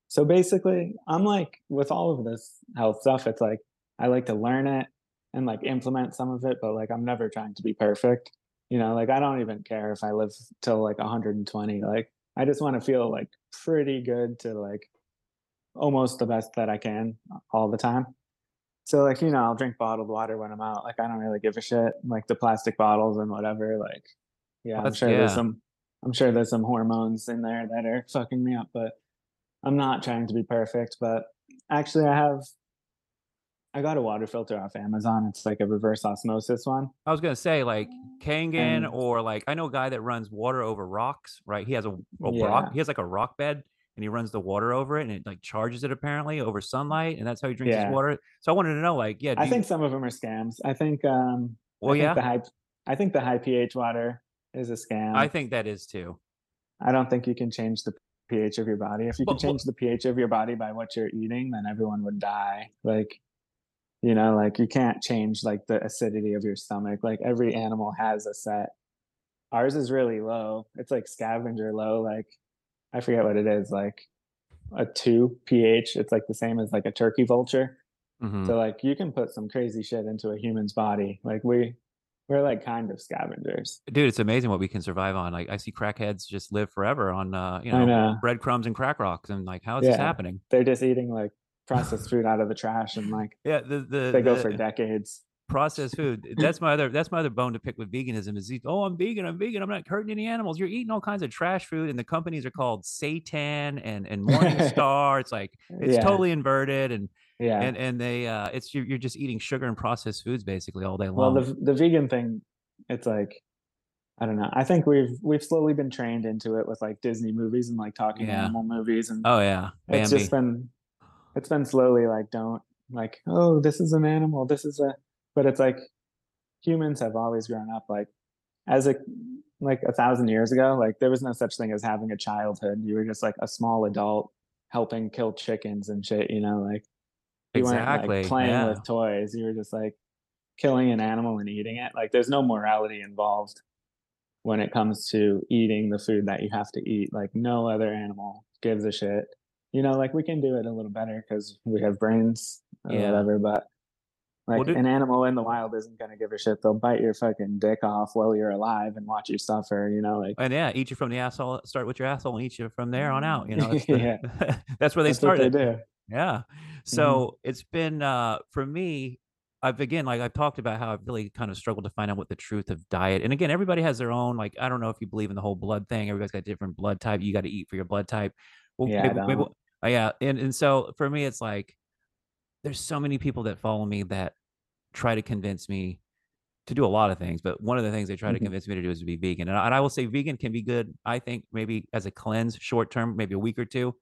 So basically, I'm like with all of this health stuff, it's like I like to learn it and like implement some of it, but like I'm never trying to be perfect. You know, like I don't even care if I live till like 120. Like I just want to feel like pretty good to like almost the best that I can all the time. So like, you know, I'll drink bottled water when I'm out. Like I don't really give a shit. Like the plastic bottles and whatever. Like, yeah, I'm That's- sure there's some I'm sure there's some hormones in there that are fucking me up, but I'm not trying to be perfect. But actually I have I got a water filter off Amazon. It's like a reverse osmosis one. I was gonna say like Kangen And- or like I know a guy that runs water over rocks, right? He has a, a Yeah. rock. He has like a rock bed, and he runs the water over it, and it like charges it apparently over sunlight, and that's how he drinks Yeah. his water. So I wanted to know, like, yeah, I you- think some of them are scams. I think um well, I think yeah, the high I think the high pH water is a scam. I think that is too. I don't think you can change the pH of your body. If you But- could change the pH of your body by what you're eating, then everyone would die. Like, you know, like you can't change like the acidity of your stomach. Like every animal has a set. Ours is really low. It's like scavenger low. Like I forget what it is. Like a two pH. It's like the same as like a turkey vulture. Mhm. So like you can put some crazy shit into a human's body. Like we we're like kind of scavengers. Dude, it's amazing what we can survive on. Like I see crackheads just live forever on uh, you know, know. breadcrumbs and crack rocks. And like, how is this happening? They're just eating like processed food out of the trash and like Yeah, the the, they go the for decades. processed food. [LAUGHS] That's my other that's my other bone to pick with veganism is oh I'm vegan, I'm vegan, I'm not hurting any animals. You're eating all kinds of trash food, and the companies are called Satan and and [LAUGHS] Morningstar. it's like it's Yeah. totally inverted and Yeah. and and they uh it's you're, you're just eating sugar and processed foods basically all day long well the the vegan thing it's like i don't know i think we've we've slowly been trained into it with like disney movies and like talking Yeah. animal movies and oh yeah, it's just been it's been slowly like don't like oh this is an animal this is a but it's like humans have always grown up like as a like a thousand years ago like there was no such thing as having a childhood. You were just like a small adult helping kill chickens and shit you know like you weren't like playing yeah. with toys. You were just like killing an animal and eating it. Like there's no morality involved when it comes to eating the food that you have to eat. Like no other animal gives a shit you know like we can do it a little better because we have brains or Yeah. whatever but like Well, an animal in the wild isn't going to give a shit they'll bite your fucking dick off while you're alive and watch you suffer you know like and yeah, eat you from the asshole. Start with your asshole and eat you from there on out. You know, that's, [LAUGHS] the- Yeah. [LAUGHS] that's where they that's started. they Yeah. So it's been uh for me, I've again like I've talked about how I've really kind of struggled to find out what the truth of diet. And again, everybody has their own like I don't know if you believe in the whole blood thing. Everybody's got different blood type. You got to eat for your blood type. Well, Yeah, maybe, maybe- uh, yeah, and and so for me, it's like there's so many people that follow me that try to convince me to do a lot of things, but one of the things they try to Mhm. convince me to do is to be vegan. And I, and I will say vegan can be good. I think maybe as a cleanse, short term, maybe a week or two.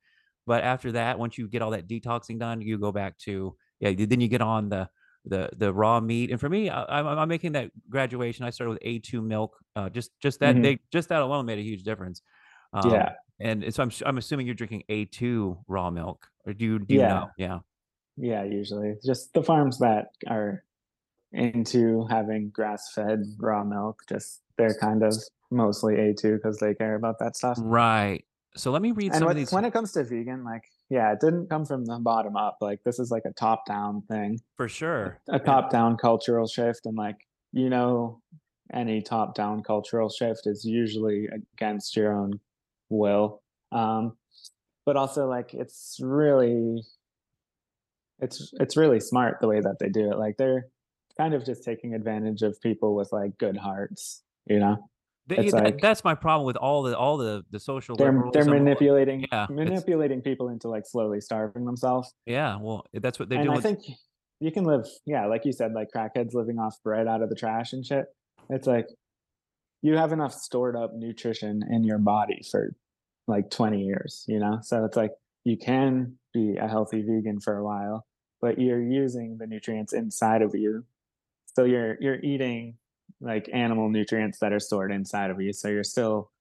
But after that, once you get all that detoxing done, you go back to yeah. Then you get on the the the raw meat. And for me, I, I'm, I'm making that graduation. I started with A2 milk. Uh, just just that Mhm. they just that alone made a huge difference. Um, yeah And so I'm I'm assuming you're drinking A2 raw milk, or do you do you Yeah. know? Yeah. Yeah, usually just the farms that are into having grass-fed raw milk. Just they're kind of mostly A2 because they care about that stuff. Right. So let me read And some what, of these. when it comes to vegan, like yeah, it didn't come from the bottom up. Like this is like a top-down thing, for sure. a top-down cultural shift, and like you know, any top-down cultural shift is usually against your own will. Um, but also like it's really it's it's really smart the way that they do it like they're kind of just taking advantage of people with like good hearts you know Th- It's that- like- that's my problem with all the all the the social. they're they're manipulating yeah, manipulating people into like slowly starving themselves Yeah, well, that's what they're and doing. i think you can live yeah like you said like crackheads living off bread out of the trash and shit it's like you have enough stored up nutrition in your body for like 20 years you know? So it's like you can be a healthy vegan for a while but you're using the nutrients inside of you. So you're you're eating like animal nutrients that are stored inside of you so you're still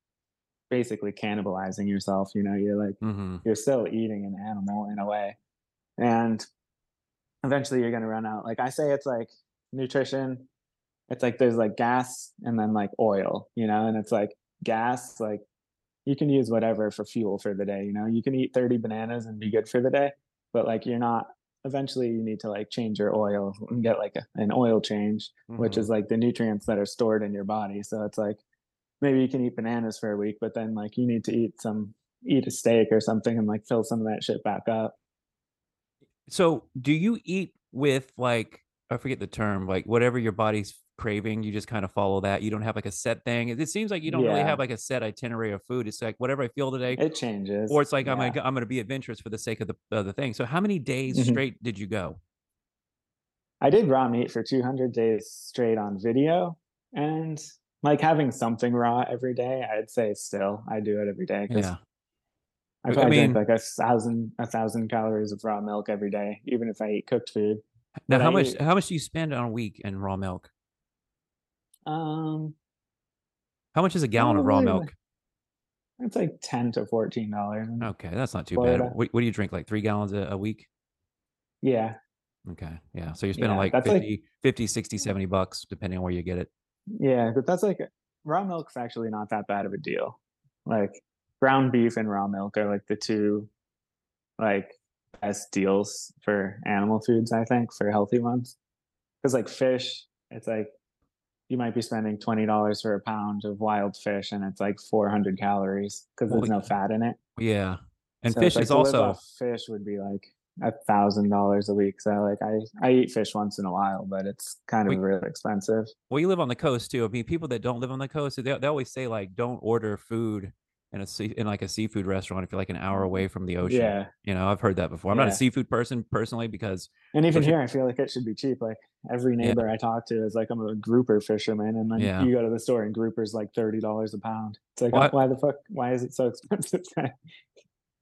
basically cannibalizing yourself you know? You're like Mhm. you're still eating an animal in a way. And eventually you're going to run out. Like i say it's like nutrition it's like there's like gas and then like oil you know and it's like gas like you can use whatever for fuel for the day you know? You can eat 30 bananas and be good for the day but like you're not eventually you need to like change your oil and get like a, an oil change which Mhm. is like the nutrients that are stored in your body. So it's like maybe you can eat bananas for a week but then like you need to eat some eat a steak or something and like fill some of that shit back up. So, do you eat with like I forget the term, like whatever your body's craving, you just kind of follow that. You don't have like a set thing. It it seems like you don't really have like a set itinerary of food. It's like whatever I feel today, it changes or it's like I'm yeah. gonna I'm gonna be adventurous for the sake of the the thing. So, how many days Mhm. straight did you go? I did raw meat for 200 days straight on video, and like having something raw every day, I'd say still I do it every day because Yeah. I I probably mean- drink like a thousand a thousand calories of raw milk every day, even if I eat cooked food. Now, But how I much eat- how much do you spend on a week in raw milk? Um, How much is a gallon of raw Probably milk? It's like ten to fourteen dollars. Okay, that's not too Florida. bad. What, what do you drink? Like three gallons a, a week? Yeah, Okay, yeah. So you're spending Yeah, like that's like- 50, 50, 60, 70 bucks depending on where you get it. yeah, but that's like raw milk's actually not that bad of a deal. Like ground beef and raw milk are like the two like best deals for animal foods, I think, for healthy ones. Because like fish, it's like you might be spending twenty dollars for a pound of wild fish, and it's like four hundred calories because Well, there's no fat in it. Yeah, and So fish like is also fish would be like a thousand dollars a week. So like I I eat fish once in a while, but it's kind of We- really expensive. well, you live on the coast too. I mean, people that don't live on the coast, they, they always say like, don't order food in a sea, in like a seafood restaurant if you're like an hour mm-hmm. away from the ocean. Yeah, You know, I've heard that before. I'm not a seafood person personally because and even here, I feel like it should be cheap. Like every Yeah. neighbor I talk to is like, I'm a grouper fisherman, and then Yeah. you go to the store and grouper's like thirty dollars a pound. It's like, Well, oh, why the fuck? Why is it so [LAUGHS] expensive?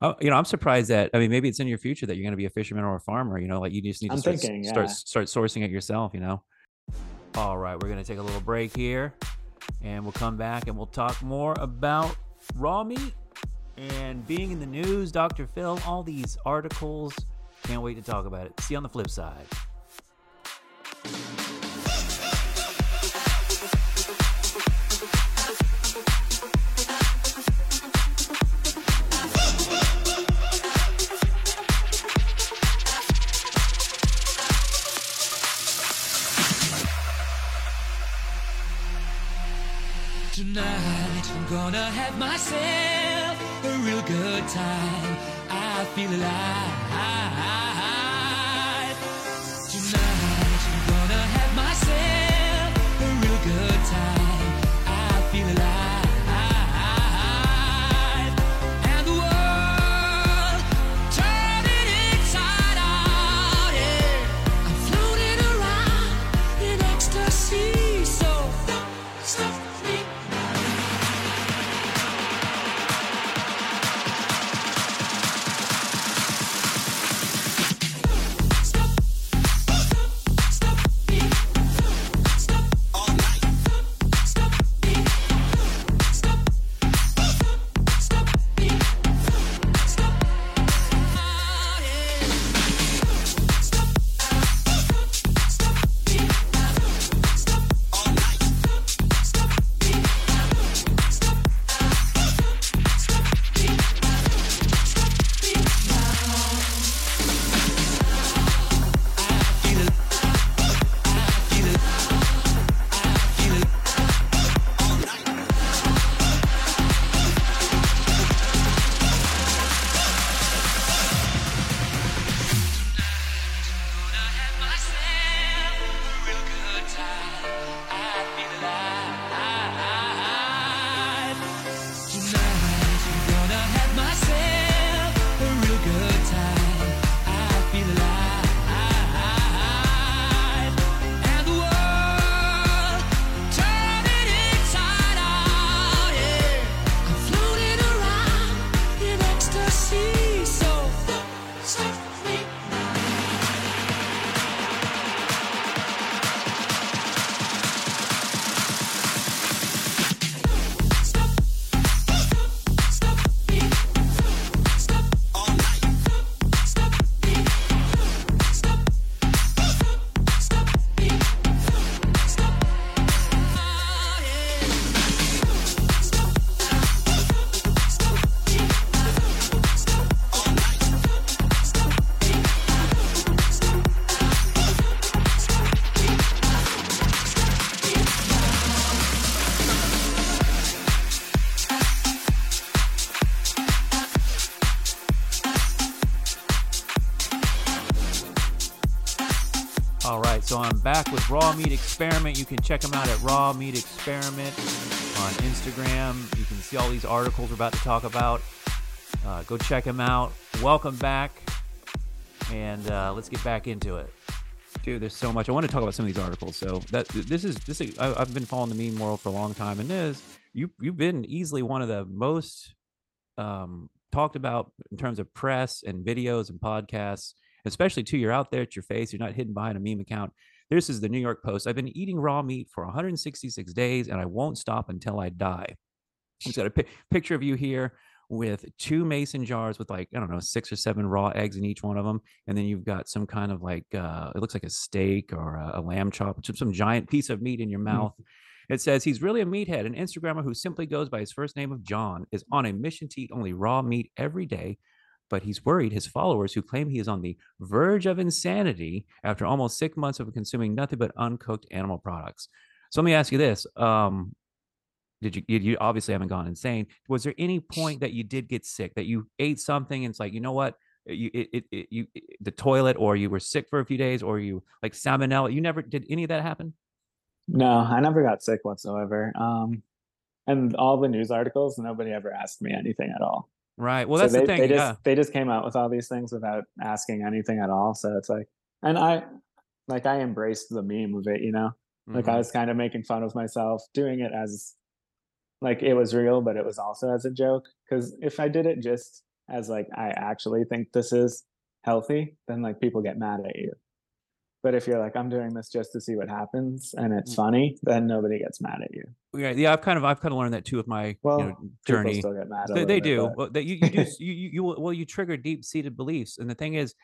Oh, you know, I'm surprised that I mean, maybe it's in your future that you're going to be a fisherman or a farmer. You know, like you just need to I'm start, thinking, start start sourcing it yourself. You know. All right, we're going to take a little break here, and we'll come back and we'll talk more about raw meat and being in the news. Dr. Phil, all these articles. Can't wait to talk about it. See you on the flip side. Back with Raw Meat Experiment. You can check them out at Raw Meat Experiment on Instagram. You can see all these articles we're about to talk about. Uh, go check them out. Welcome back, and uh, let's get back into it. Dude, there's so much. I want to talk about some of these articles. So that this is this. Is, I, I've been following the meme world for a long time, and this you you've been easily one of the most um, talked about in terms of press and videos and podcasts especially too you're out there at your face you're not hidden behind a meme account this is the new york post i've been eating raw meat for 166 days and i won't stop until i die It's got a pi- picture of you here with two mason jars with like I don't know six or seven raw eggs in each one of them, and then you've got some kind of like uh, it looks like a steak or a, a lamb chop, some, some giant piece of meat in your mouth. It says he's really a meathead, an Instagrammer who simply goes by his first name of John, is on a mission to eat only raw meat every day. But he's worried his followers who claim he is on the verge of insanity after almost six months of consuming nothing but uncooked animal products. So let me ask you this: um, Did you you- obviously haven't gone insane? Was there any point that you did get sick that you ate something and it's like you know what you it, it, it you it- the toilet or you were sick for a few days or you like salmonella? You never did any of that happen? No, I never got sick whatsoever. Um, and all the news articles, nobody ever asked me anything at all. Right. Well, So that's they, the thing. They just yeah. they just came out with all these things without asking anything at all. So it's like, and I like I embraced the meme of it. You know, like I Mhm. was kind of making fun of myself, doing it as like it was real, but it was also as a joke. Because if I did it just as like I actually think this is healthy, then like people get mad at you. But if you're like I'm doing this just to see what happens and it's Mm. funny, then nobody gets mad at you. yeah, yeah. I've kind of I've kind of learned that too with my Well, you know, journey. still get mad. They, they bit, do. but- Well, that you, you do. [LAUGHS] You, you, you well, you trigger deep seated beliefs, and the thing is,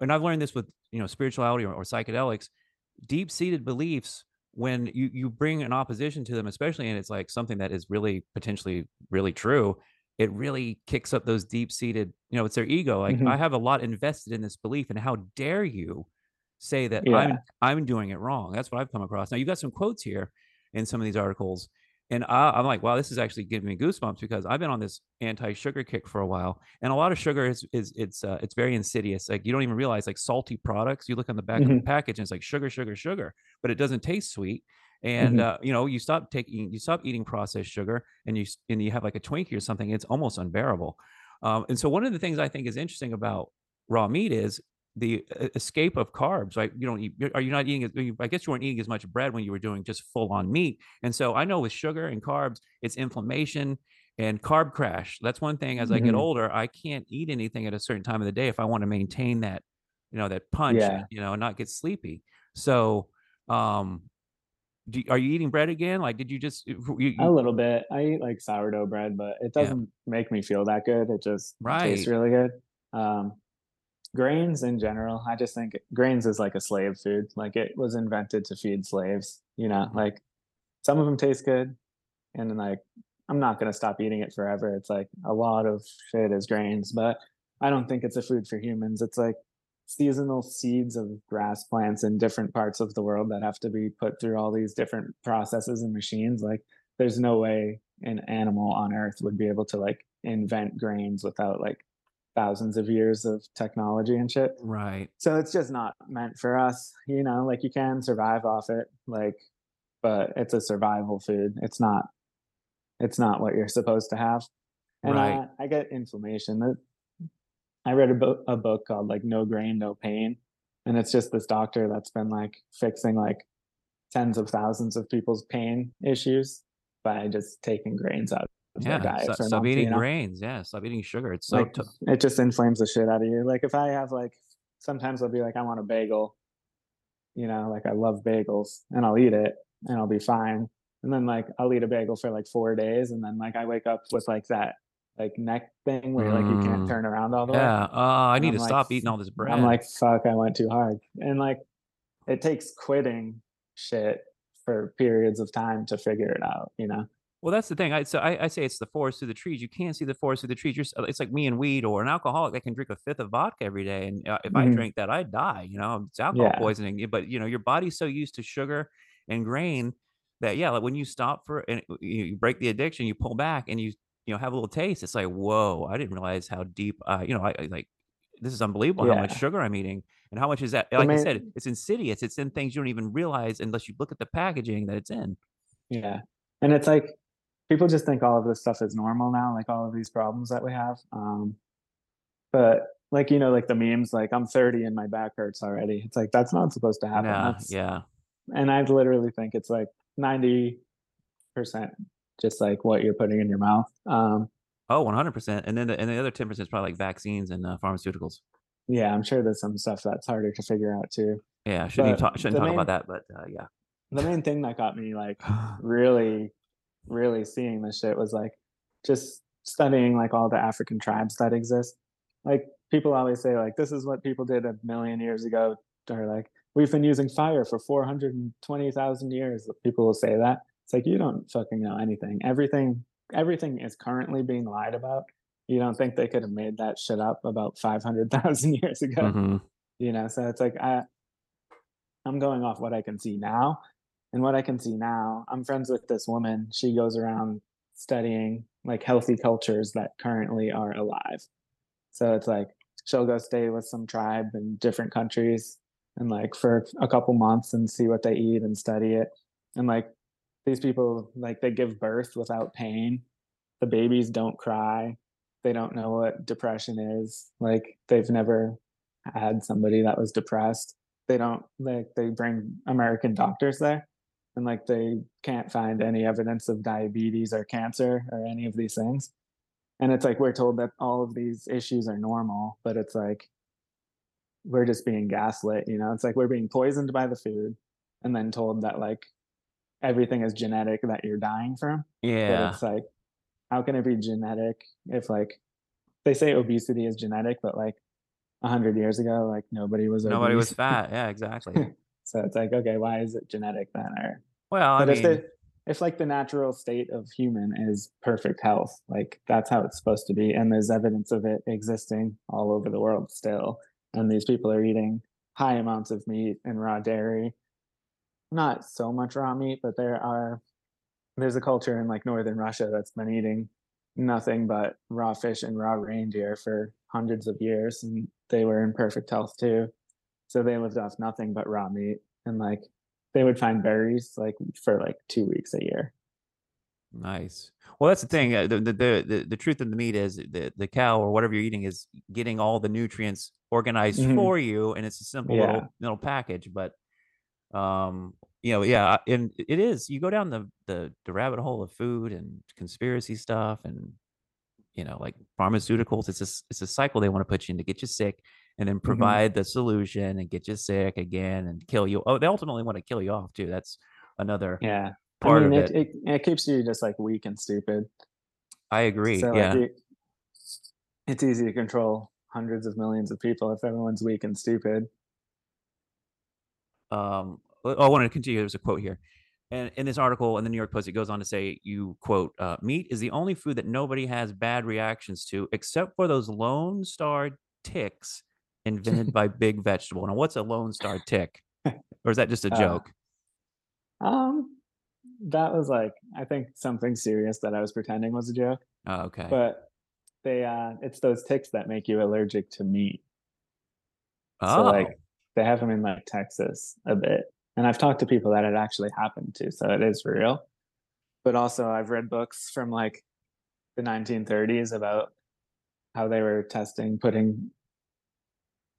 and I've learned this with you know spirituality or, or psychedelics, deep seated beliefs. When you you bring an opposition to them, especially and it's like something that is really potentially really true, it really kicks up those deep seated. You know, it's their ego. Like Mhm. I have a lot invested in this belief, and how dare you say that Yeah. I'm I'm doing it wrong? That's what I've come across. Now you've got some quotes here in some of these articles and I, I'm like, wow, this is actually giving me goosebumps because I've been on this anti-sugar kick for a while, and a lot of sugar is is it's uh, it's very insidious. Like you don't even realize like salty products. You look on the back of the Mhm. package and it's like sugar, sugar, sugar, but it doesn't taste sweet. And Mhm. uh, you know, you stop taking, you stop eating processed sugar, and you and you have like a Twinkie or something. It's almost unbearable. Um, and so one of the things I think is interesting about raw meat is the e- escape of carbs. Right? You don't eat. Are you not eating? I guess you weren't eating as much bread when you were doing just full on meat. And so I know with sugar and carbs, it's inflammation and carb crash. That's one thing. As I get Mhm. older, I can't eat anything at a certain time of the day if I want to maintain that, you know, that punch, Yeah. you know, and not get sleepy. So, um, do, are you eating bread again? Like, did you just you, you, A little bit. I eat like sourdough bread, but it doesn't make me feel that good. It just tastes really good. Um, grains in general, I just think grains is like a slave food. Like it was invented to feed slaves. You know, Mhm. like some of them taste good, and like I'm not gonna stop eating it forever. It's like a lot of shit is grains, but I don't think it's a food for humans. It's like seasonal seeds of grass plants in different parts of the world that have to be put through all these different processes and machines. Like there's no way an animal on earth would be able to like invent grains without like thousands of years of technology and shit. right? So it's just not meant for us, you know, like you can survive off it, like but it's a survival food. It's not it's not what you're supposed to have. And Right. uh, I get inflammation. That I read a book a book called like No Grain, No Pain. And it's just this doctor that's been like fixing like tens of thousands of people's pain issues by just taking grains out Yeah. diet Stop, stop eating you know? grains. Yeah. Stop eating sugar. It's so like t- it just inflames the shit out of you. Like if I have like sometimes I'll be like I want a bagel, you know, like I love bagels and I'll eat it and I'll be fine. And then like I'll eat a bagel for like four days and then like I wake up with like that like neck thing where like you can't Mm. turn around all the way. yeah. Uh, I need I'm to like, stop eating all this bread. I'm like, fuck, I went too hard. And like it takes quitting shit for periods of time to figure it out, you know? Well, that's the thing. I so I, I say it's the forest through the trees. You can't see the forest through the trees. You're, it's like me and weed or an alcoholic that can drink a fifth of vodka every day, and uh, if I Mhm. drank that, I'd die. You know, it's alcohol Yeah. poisoning. But you know, your body's so used to sugar and grain that yeah, like when you stop for and you, you break the addiction, you pull back and you you know have a little taste. It's like whoa, I didn't realize how deep. Uh, you know, I, I like this is unbelievable how much sugar I'm eating and how much is that. Like I main- said, it's insidious. It's in things you don't even realize unless you look at the packaging that it's in. Yeah. And it's like people just think all of this stuff is normal now, like all of these problems that we have. Um but like you know, like the memes, like I'm 30 and my back hurts already. It's like that's not supposed to happen. Yeah, yeah. And I literally think it's like 90 percent just like what you're putting in your mouth. Um Oh, 100%. And then the, and the other 10% is probably like vaccines and uh, pharmaceuticals. yeah, I'm sure there's some stuff that's harder to figure out too. Yeah, shouldn't talk, shouldn't talk main- about that, but uh, yeah. The main thing that got me like [SIGHS] really, really seeing this shit was like just studying like all the African tribes that exist. Like people always say, like this is what people did a million years ago, or like we've been using fire for four hundred and twenty thousand years. People will say that. It's like you don't fucking know anything. Everything everything is currently being lied about. You don't think they could have made that shit up about five hundred thousand [LAUGHS] years ago? Mhm. you know so it's like i i'm going off what i can see now and what i can see now i'm friends with this woman. She goes around studying like healthy cultures that currently are alive. So it's like she'll go stay with some tribe in different countries and like for a couple months and see what they eat and study it. And like these people like they give birth without pain. The babies don't cry. They don't know what depression is. Like they've never had somebody that was depressed. They don't like they bring american doctors there and like they can't find any evidence of diabetes or cancer or any of these things and it's like we're told that all of these issues are normal but it's like we're just being gaslit you know it's like we're being poisoned by the food and then told that like everything is genetic that you're dying from but Yeah. it's like how can it be genetic if like they say obesity is genetic but like a hundred years ago like nobody was Nobody was fat. [LAUGHS] Yeah, exactly. so it's like okay why is it genetic then or Well, I but if mean, the if like the natural state of human is perfect health. Like that's how it's supposed to be and there's evidence of it existing all over the world still. And these people are eating high amounts of meat and raw dairy. Not so much raw meat but there are there's a culture in like northern russia that's been eating nothing but raw fish and raw reindeer for hundreds of years and they were in perfect health too. So they lived off nothing but raw meat and like they would find berries like for like two weeks a year Nice. Well, that's the thing. uh, The, the the the truth of the meat is the the cow or whatever you're eating is getting all the nutrients organized Mhm. for you, and it's a simple Yeah. little little package. But um, you know, yeah, and it is. You go down the the the rabbit hole of food and conspiracy stuff, and you know, like pharmaceuticals. It's a it's a cycle they want to put you in to get you sick, and then provide the solution and get you sick again and kill you. Oh, they ultimately want to kill you off too. That's another yeah part I mean, of it, it it keeps you just like weak and stupid I agree. so yeah. like it's easy to control hundreds of millions of people if everyone's weak and stupid um oh, I wanted to continue. There's a quote here. And in this article in the New York Post, it goes on to say, you quote, uh, meat is the only food that nobody has bad reactions to, except for those Lone Star ticks invented by Big Vegetable. Now, what's a Lone Star tick? [LAUGHS] Or is that just a Uh, joke? um that was like i think something serious that i was pretending was a joke Oh, okay. but they uh it's those ticks that make you allergic to meat oh, So like they have them in like Texas a bit. And I've talked to people that it actually happened to, so it is real. But also I've read books from like the 1930s about how they were testing putting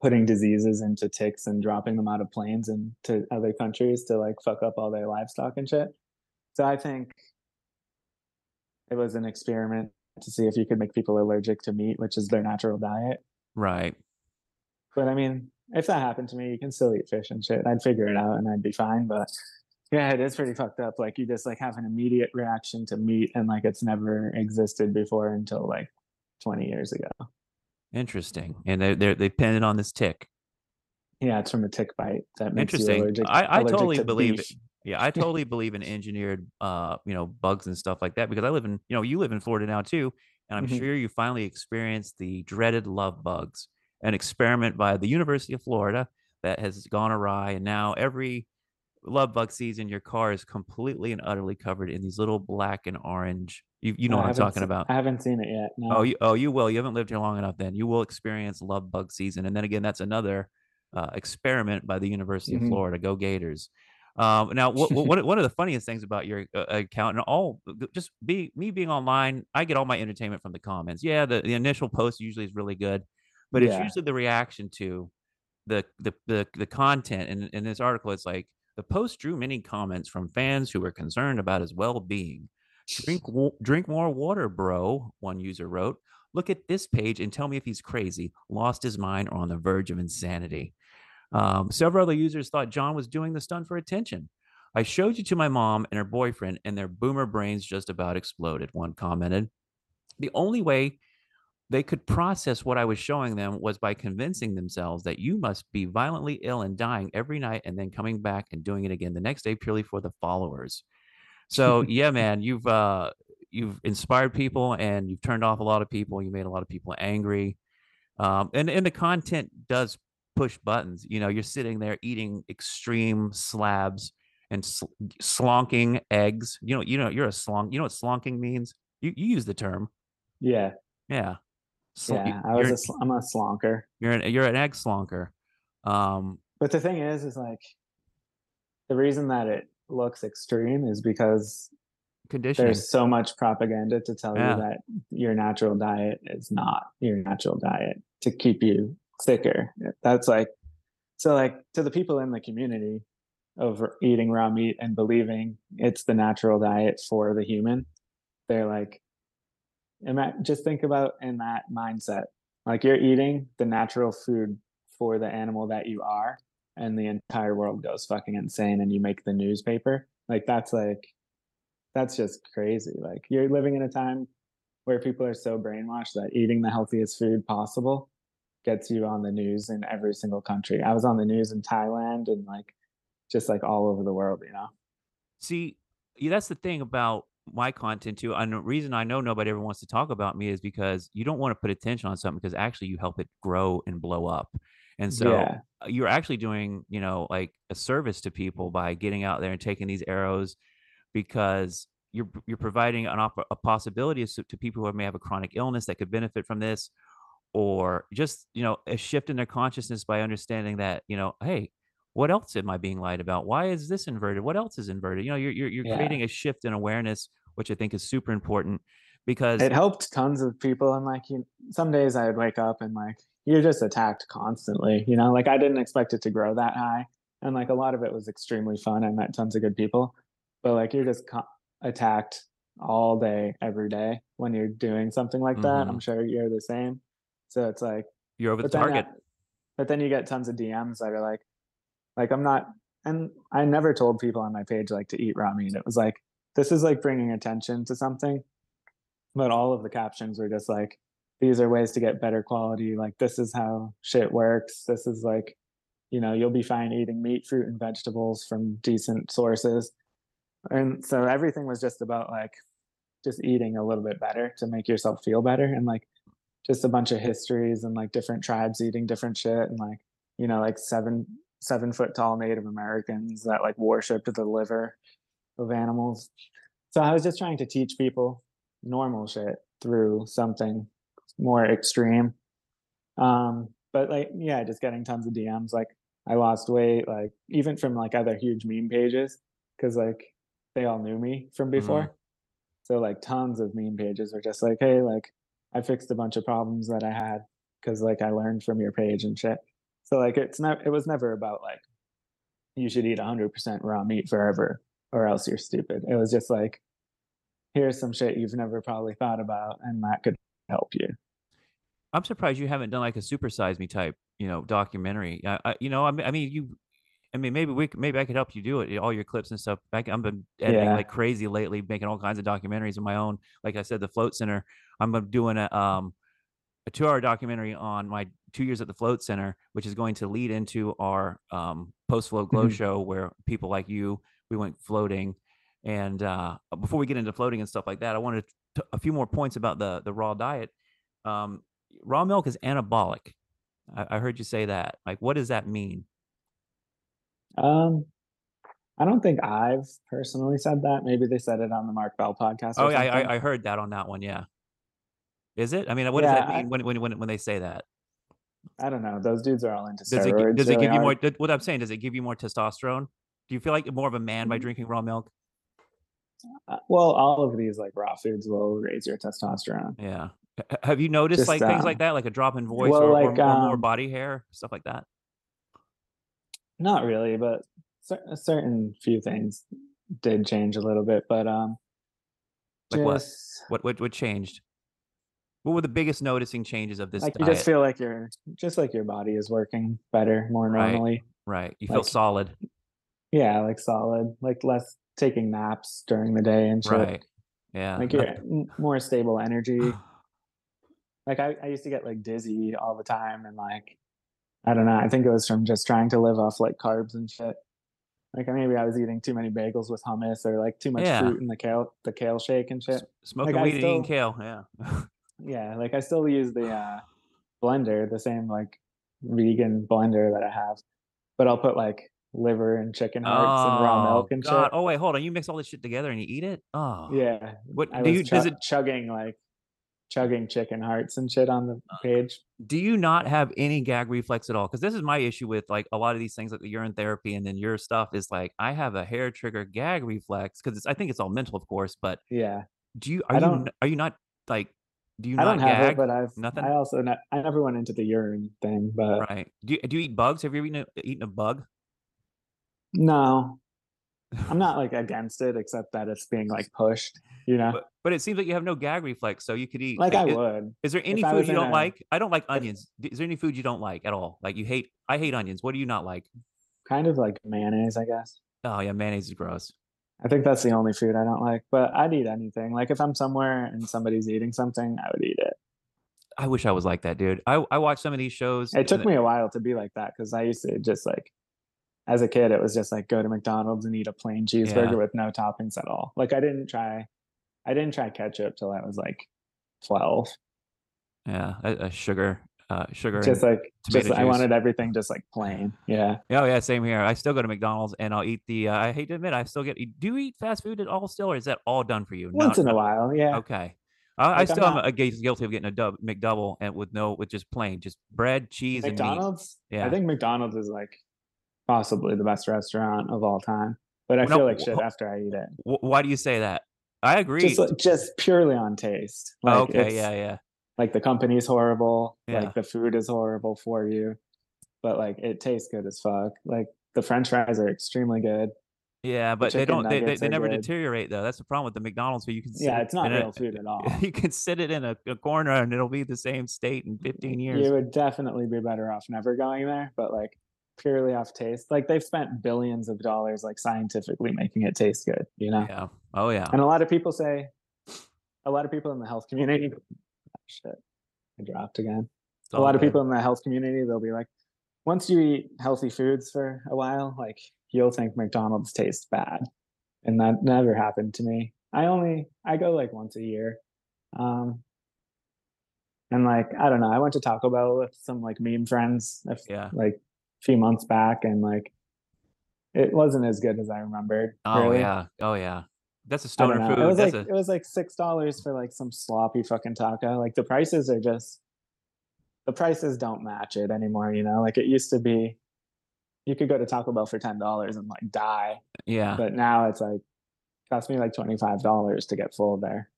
putting diseases into ticks and dropping them out of planes into other countries to like fuck up all their livestock and shit. So I think it was an experiment to see if you could make people allergic to meat, which is their natural diet. right. But I mean, if that happened to me, you can still eat fish and shit. I'd figure it out and I'd be fine. But yeah, it is pretty fucked up. Like you just like have an immediate reaction to meat and like it's never existed before until like 20 years ago. Interesting. And they they they pinned it on this tick. Yeah, it's from a tick bite that makes you Interesting. allergic. I, I allergic totally to believe beef. it. Yeah, I totally [LAUGHS] believe in engineered, uh, you know, bugs and stuff like that because I live in, you know, you live in Florida now too, and I'm Mhm. sure you finally experienced the dreaded love bugs, an experiment by the University of Florida that has gone awry, and now every love bug season, your car is completely and utterly covered in these little black and orange. You, you know I what I'm talking se- about. I haven't seen it yet. No. Oh, you, oh, you will. You haven't lived here long enough. Then you will experience love bug season, and then again, that's another uh, experiment by the University Mhm. of Florida. Go Gators! Um, now, what, what [LAUGHS] one of the funniest things about your uh, account and all just be me being online, I get all my entertainment from the comments. Yeah, the, the initial post usually is really good, but it's usually the reaction to the the the, the content. And in this article, it's like the post drew many comments from fans who were concerned about his well being. Drink [SIGHS] wa- drink more water, bro. One user wrote. Look at this page and tell me if he's crazy, lost his mind, or on the verge of insanity. Um, several other users thought John was doing the stunt for attention. I showed you to my mom and her boyfriend, and their boomer brains just about exploded. One commented. the only way they could process what I was showing them was by convincing themselves that you must be violently ill and dying every night and then coming back and doing it again the next day purely for the followers. So yeah, [LAUGHS] man, you've uh you've inspired people and you've turned off a lot of people. You made a lot of people angry. Um, and and the content does push buttons. You know, you're sitting there eating extreme slabs and sl- slonking eggs. You know, you know, you're a slonk. You know what slonking means? You you use the term. Yeah. Yeah. Sl- Yeah. I was a, sl- I'm a slonker. you're an you're an egg slonker. Um, But the thing is, is like the reason that it looks extreme is because conditioning. there's so much propaganda to tell Yeah. you that your natural diet is not your natural diet to keep you sicker. That's like so like to the people in the community of eating raw meat and believing it's the natural diet for the human, they're like ima- just think about in that mindset. Like you're eating the natural food for the animal that you are and the entire world goes fucking insane and you make the newspaper. Like that's like that's just crazy. Like you're living in a time where people are so brainwashed that eating the healthiest food possible gets you on the news in every single country. I was on the news in Thailand and like just like all over the world, you know. See, yeah, that's the thing about my content too. And the reason I know nobody ever wants to talk about me is because you don't want to put attention on something because actually you help it grow and blow up. And so Yeah. uh, you're actually doing, you know, like a service to people by getting out there and taking these arrows because you're you're providing an op- a possibility to to people who may have a chronic illness that could benefit from this or just, you know, a shift in their consciousness by understanding that, you know, hey, what else am I being lied about? Why is this inverted? What else is inverted? You know, you're you're, you're Yeah. creating a shift in awareness, which I think is super important because It helped tons of people and like you, some days I would wake up and like you're just attacked constantly, you know? Like I didn't expect it to grow that high and like a lot of it was extremely fun. I met tons of good people, but like you're just co- attacked all day every day when you're doing something like that. Mhm. I'm sure you're the same. So it's like you're over the then, target. but then you get tons of DMs that are like, like I'm not, and I never told people on my page like to eat raw meat. It was like this is like bringing attention to something, but all of the captions were just like, these are ways to get better quality. Like this is how shit works. This is like, you know, you'll be fine eating meat, fruit, and vegetables from decent sources. And so everything was just about like just eating a little bit better to make yourself feel better and like just a bunch of histories and like different tribes eating different shit and like you know like seven seven foot tall native americans that like worshipped the liver of animals. So i was just trying to teach people normal shit through something more extreme. Um but like yeah just getting tons of dms like i lost weight like even from like other huge meme pages because like they all knew me from before. So like tons of meme pages are just like hey like I fixed a bunch of problems that I had because like I learned from your page and shit. So like it's not it was never about like you should eat 100% raw meat forever or else you're stupid. It was just like here's some shit you've never probably thought about and that could help you. I'm surprised you haven't done like a super size me type, you know, documentary. I, I, you know, I mean, I mean, you, I mean, maybe we, maybe I could help you do it. All your clips and stuff. I, have been editing Yeah. like crazy lately, making all kinds of documentaries of my own. Like I said, the Float Center. I'm doing a um a two hour documentary on my two years at the Float Center, which is going to lead into our um post float glow Mhm. show where people like you we went floating. And uh, before we get into floating and stuff like that, I wanted to, a few more points about the the raw diet. Um, raw milk is anabolic. I, I heard you say that. Like, what does that mean? Um I don't think I've personally said that. Maybe they said it on the Mark Bell podcast. Oh, yeah, I. I, heard that on that one. Yeah. Is it? I mean, what does that Yeah, I- mean when, when, when, when they say that? I don't know. Those dudes are all into Does it, steroids. gi- does it give you more? What I'm saying, does it give you more testosterone? Do you feel like more of a man by Mm. drinking raw milk? Uh, well, all of these like raw foods will raise your testosterone. Yeah. Have you noticed Just, like things um, like that, like a drop in voice well, or, or, like, or more um, body hair, stuff like that? Not really, but cer- a certain few things did change a little bit. But um, Like what? just What, what, what changed? What were the biggest noticing changes of this like you diet? just feel like your just like your body is working better, more normally. right. You feel solid. Yeah, like solid, like less taking naps during the day and shit. Right. Yeah. Like you're more stable energy. Like I, I used to get like dizzy all the time and like I don't know. I think it was from just trying to live off like carbs and shit. Like maybe I was eating too many bagels with hummus or like too much Yeah. fruit in the kale the kale shake and shit. Smoking Like, weed and eating kale. Yeah. [LAUGHS] Yeah, like I still use the uh blender, the same like vegan blender that I have. But I'll put like liver and chicken hearts and raw Oh, milk and God. shit. Oh wait, hold on. You mix all this shit together and you eat it? Oh. Yeah. What I do you does it chugging like chugging chicken hearts and shit on Uh, the page. do you not have any gag reflex at all? Because this is my issue with like a lot of these things, like the urine therapy, and then your stuff is like I have a hair trigger gag reflex because I think it's all mental, of course. But Yeah. do you I are you don't- n- are you not like do you I not don't have gag? it, but I've Nothing? I also I never went into the urine thing, but right? Do you do you eat bugs? Have you ever eaten a, eaten a bug? No. I'm not [LAUGHS] like against it except that it's being like pushed, you know. But, but it seems like you have no gag reflex, so you could eat. like I is, would. is there any I food you don't a- like? I don't like onions. D- Is there any food you don't like at all? Like you hate? I hate onions. What do you not like? Kind of like mayonnaise, I guess. Oh yeah, mayonnaise is gross. I think that's the only food I don't like, but I'd eat anything. Like if I'm somewhere and somebody's eating something, I would eat it. I wish I was like that, dude. I I watch some of these shows. It took me a while to be like that because I used to just like, as a kid, it was just like go to McDonald's and eat a plain cheeseburger Yeah. with no toppings at all. Like I didn't try, I didn't try ketchup till I was like twelve. Yeah, a, a sugar, uh, sugar. Just like, just tomato I wanted everything just like plain. Yeah, oh yeah, same here. I still go to McDonald's and I'll eat the. Uh, I hate to admit, I still get. Do you eat fast food at all still, or is that all done for you? once No- in a while. Yeah, Okay. I, I Like, I'm still am a guilty of getting a dub, McDouble and with no with just plain just bread, cheese, and meat. McDonald's. Yeah. I think McDonald's is like possibly the best restaurant of all time. But I no, feel like shit after I eat it. Why do you say that? I agree. Just just purely on taste. Like, Oh, okay, yeah, yeah. like the company's horrible Yeah. like the food is horrible for you but like it tastes good as fuck like the french fries are extremely good Yeah, but they don't. They, they, they never good. deteriorate though. That's the problem with the McDonald's. Where you can yeah sit it's not in a- real food at [LAUGHS] all You can sit it in a, a corner and it'll be the same state in 15 years. you would definitely be better off never going there but like purely off taste like they've spent billions of dollars like scientifically making it taste good you know Yeah. Oh yeah. and a lot of people say a lot of people in the health community oh, [LAUGHS] shit i dropped again It's a lot of people in the health community they'll be like once you eat healthy foods for a while like you'll think mcdonald's tastes bad and that never happened to me i only i go like once a year um and like i don't know i went to taco bell with some like meme friends a f- Yeah. like few months back and like it wasn't as good as i remembered Oh really. yeah. Oh yeah. That's a stoner food. It was That's like a, it was like six dollars for like some sloppy fucking taco. Like the prices are just the prices don't match it anymore. You know, like it used to be, you could go to Taco Bell for ten dollars and like die, yeah. but now it's like cost me like twenty five dollars to get full there.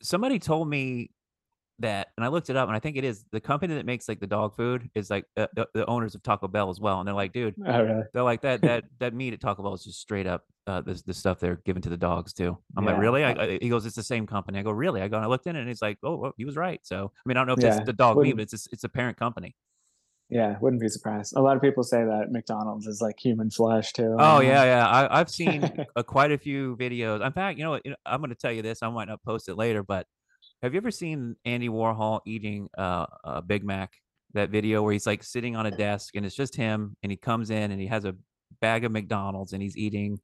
Somebody told me that, and I looked it up, and I think it is the company that makes like the dog food is like uh, the, the owners of Taco Bell as well, and they're like, dude, Oh really? they're like that that [LAUGHS] that meat at Taco Bell is just straight up uh, the the stuff they're giving to the dogs too. I'm like, really? I, I, he goes, it's the same company. I go, really? I go, and I looked in it, and he's like, oh, well, he was right. So I mean, I don't know if Yeah. it's the dog meat, Wouldn't- but it's a, it's a parent company. Yeah, wouldn't be surprised. A lot of people say that McDonald's is like human flesh too. Oh yeah, [LAUGHS] yeah. I, I've seen [LAUGHS] uh, quite a few videos. In fact, you know, what, I'm going to tell you this. I might not post it later, but have you ever seen Andy Warhol eating uh, a Big Mac? That video where he's like sitting on a desk and it's just him, and he comes in and he has a bag of McDonald's and he's eating.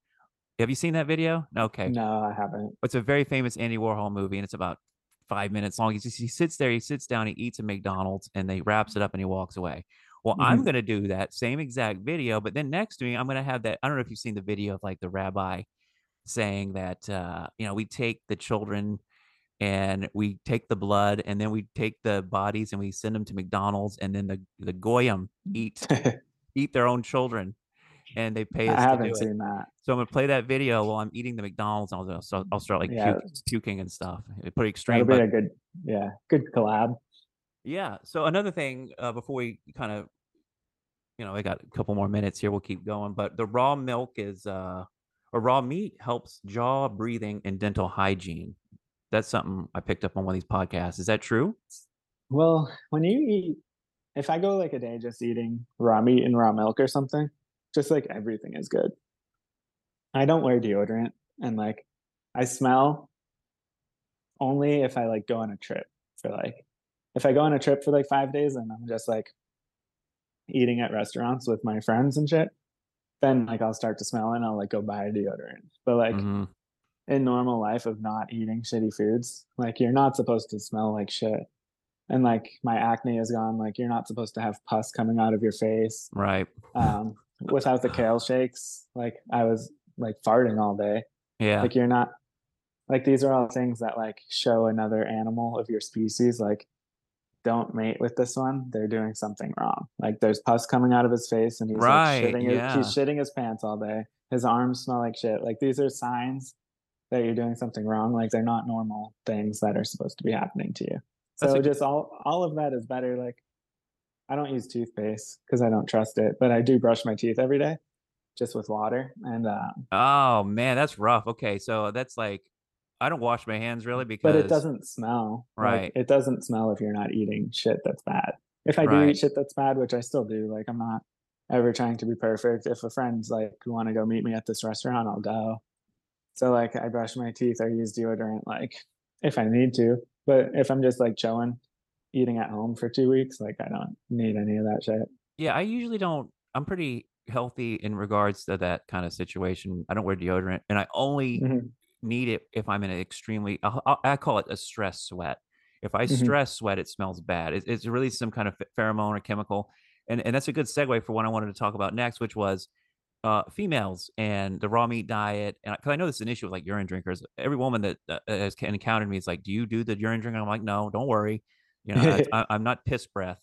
Have you seen that video? Okay, No, I haven't. it's a very famous Andy Warhol movie, and it's about five minutes long. He just he sits there, he sits down, he eats a McDonald's, and they wraps it up and he walks away. Well, I'm Mhm. gonna do that same exact video, but then next to me, I'm gonna have that. I don't know if you've seen the video of like the rabbi saying that uh, you know we take the children and we take the blood and then we take the bodies and we send them to McDonald's and then the the goyim eat [LAUGHS] eat their own children and they pay us I to do haven't it. that. So I'm gonna play that video while I'm eating the McDonald's. And I'll, so I'll start like Yeah. puke, puking and stuff. It's pretty extreme, That'll be but a good, yeah, good collab. yeah. So another thing uh, before we kind of, you know, I got a couple more minutes here. We'll keep going, but the raw milk is, uh, or raw meat helps jaw, breathing, and dental hygiene. That's something I picked up on one of these podcasts. Is that true? Well, when you eat, if I go like a day just eating raw meat and raw milk or something, just like everything is good. I don't wear deodorant and like I smell only if I like go on a trip for like if I go on a trip for like five days and I'm just like eating at restaurants with my friends and shit, then like I'll start to smell and I'll like go buy a deodorant. But like Mhm. In normal life of not eating shitty foods, like you're not supposed to smell like shit. And like my acne is gone, like you're not supposed to have pus coming out of your face. Right. Um, without the kale shakes, like I was like farting all day. Yeah. Like you're not like these are all things that like show another animal of your species like don't mate with this one they're doing something wrong like there's pus coming out of his face and he's Right, like shitting his, he's shitting his pants all day his arms smell like shit like these are signs that you're doing something wrong like they're not normal things that are supposed to be happening to you That's so a- just all all of that is better like i don't use toothpaste because i don't trust it but i do brush my teeth every day just with water and um, Oh man, that's rough. Okay, so that's like I don't wash my hands really because but it doesn't smell Right. Like, it doesn't smell if you're not eating shit that's bad. If I do Right. eat shit that's bad, which I still do, like I'm not ever trying to be perfect. If a friend's like want to go meet me at this restaurant, I'll go. So like I brush my teeth or use deodorant like if I need to. But if I'm just like chilling, eating at home for two weeks, like I don't need any of that shit. Yeah, I usually don't. I'm pretty healthy in regards to that kind of situation. I don't wear deodorant, and I only Mhm. need it if I'm in an extremely. I'll, I'll- call it a stress sweat. If I Mhm. stress sweat, it smells bad. It's, it's really some kind of pheromone or chemical, and and that's a good segue for what I wanted to talk about next, which was uh, females and the raw meat diet. And because I know this is an issue with like urine drinkers, every woman that uh, has encountered me is like, "Do you do the urine drinking?" I'm like, "No, don't worry. You know, [LAUGHS] I, I'm not piss breath."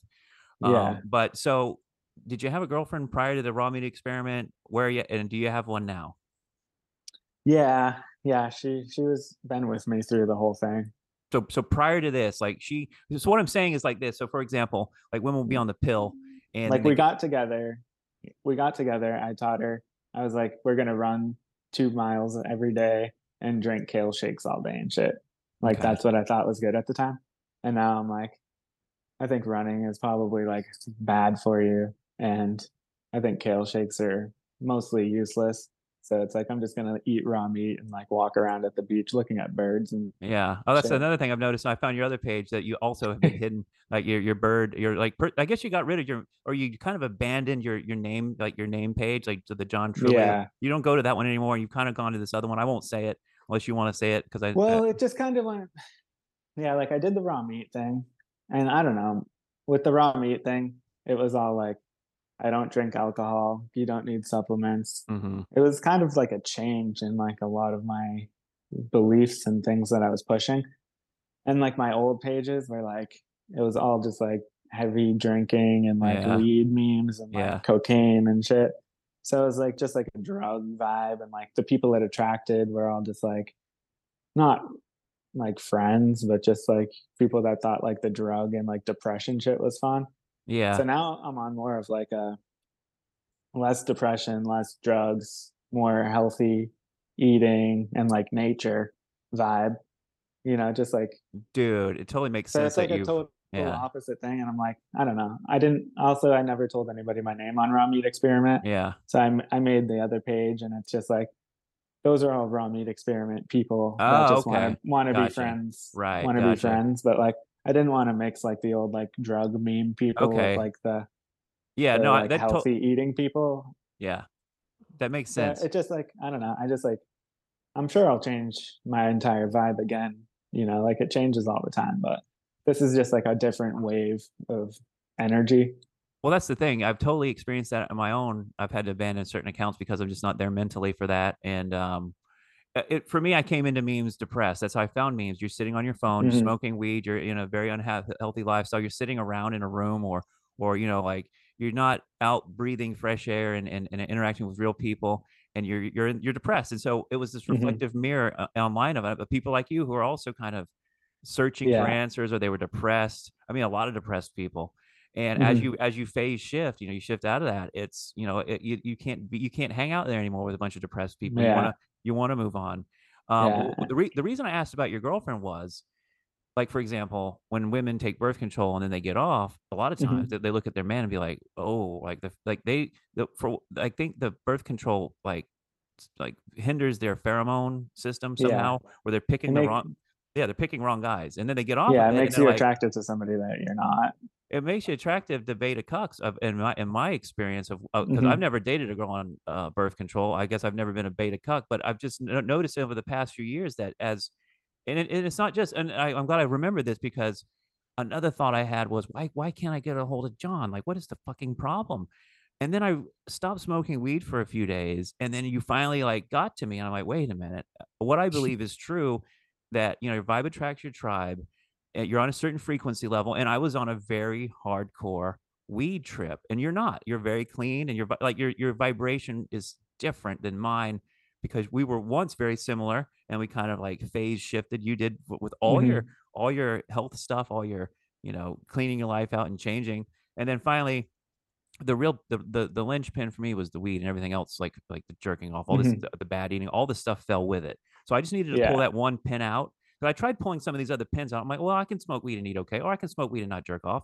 Yeah. Um, but so, did you have a girlfriend prior to the raw meat experiment? Where you and do you have one now? Yeah. Yeah. She she was been with me through the whole thing. So, so prior to this, like she. So what I'm saying is like this. So, for example, like women will be on the pill, and like then we they- got together we got together i taught her. I was like we're gonna run two miles every day and drink kale shakes all day and shit. Like Okay. that's what i thought was good at the time. And now i'm like i think running is probably like bad for you. And i think kale shakes are mostly useless so it's like i'm just gonna eat raw meat and like walk around at the beach looking at birds and Yeah. Oh, that's Shit. another thing I've noticed. I found your other page that you also have been [LAUGHS] hidden, like your your bird. Your like, per, I guess you got rid of your, or you kind of abandoned your your name, like your name page, like to the John True. Yeah. You don't go to that one anymore. You've kind of gone to this other one. I won't say it unless you want to say it because I. Well, it just kind of went. [SIGHS] Yeah, like I did the raw meat thing, and I don't know. With the raw meat thing, it was all like, I don't drink alcohol. You don't need supplements. mhm. It was kind of like a change in like a lot of my beliefs and things that I was pushing. And like my old pages were like, it was all just like heavy drinking and like Yeah. weed memes and like Yeah. cocaine and shit. So it was like just like a drug vibe, and like the people that attracted were all just like not like friends, but just like people that thought like the drug and like depression shit was fun. Yeah. So now I'm on more of like a less depression, less drugs, more healthy eating and like nature vibe. You know, just like Dude, it totally makes so sense it's like that a total yeah. opposite thing. And I'm like, I don't know. I didn't also I never told anybody my name on raw meat experiment. Yeah. So I I made the other page and it's just like those are all raw meat experiment people that Oh, just want okay. to want to Gotcha. be friends. Right, Want to gotcha. be friends. But like I didn't want to mix like the old like drug meme people Okay. with like the, Yeah. the, no, like that. to- healthy eating people. yeah. That makes sense. it just like I don't know. I just like I'm sure I'll change my entire vibe again. You know, like it changes all the time, but this is just like a different wave of energy. Well, that's the thing. I've totally experienced that on my own. I've had to abandon certain accounts because I'm just not there mentally for that. And um, it, for me, I came into memes depressed. That's how I found memes. You're sitting on your phone, you're Mhm. smoking weed, you're in a very unhealthy lifestyle. You're sitting around in a room, or or you know, like you're not out breathing fresh air and, and, and interacting with real people, and you're you're you're depressed. And so it was this Mhm. reflective mirror uh, online of it, of people like you who are also kind of searching for answers, or they were depressed. I mean, a lot of depressed people and as Mhm. you as you phase shift you know you shift out of that it's you know it, you, you can't be you can't hang out there anymore with a bunch of depressed people you want to you want to move on um Yeah. the, re- the reason i asked about your girlfriend was like for example when women take birth control and then they get off a lot of Mhm. times they, they look at their man and be like oh like the like they the for i think the birth control like like hinders their pheromone system Yeah. somehow where they're picking the wrong yeah, they're picking wrong guys, and then they get off. yeah, it it, makes you like, attracted to somebody that you're not. It makes you attractive to beta cucks of in my in my experience of because Mhm. I've never dated a girl on uh, birth control. I guess I've never been a beta cuck, but I've just no- noticed over the past few years that as and, it, and it's not just and I, I'm glad I remember this because another thought I had was why why can't I get a hold of John? Like what is the fucking problem? And then I stopped smoking weed for a few days, and then you finally like got to me, and I'm like, wait a minute. What I [LAUGHS] believe is true that you know your vibe attracts your tribe uh, you're on a certain frequency level and i was on a very hardcore weed trip and you're not you're very clean and your vi- like your your vibration is different than mine because we were once very similar and we kind of like phase shifted you did with all your all your health stuff all your you know cleaning your life out and changing and then finally the real the the, the linchpin for me was the weed and everything else like like the jerking off all this Mhm. the, the bad eating all the stuff fell with it so i just needed to Yeah. pull that one pin out I tried pulling some of these other pins out. I'm like, well, I can smoke weed and eat okay, or I can smoke weed and not jerk off.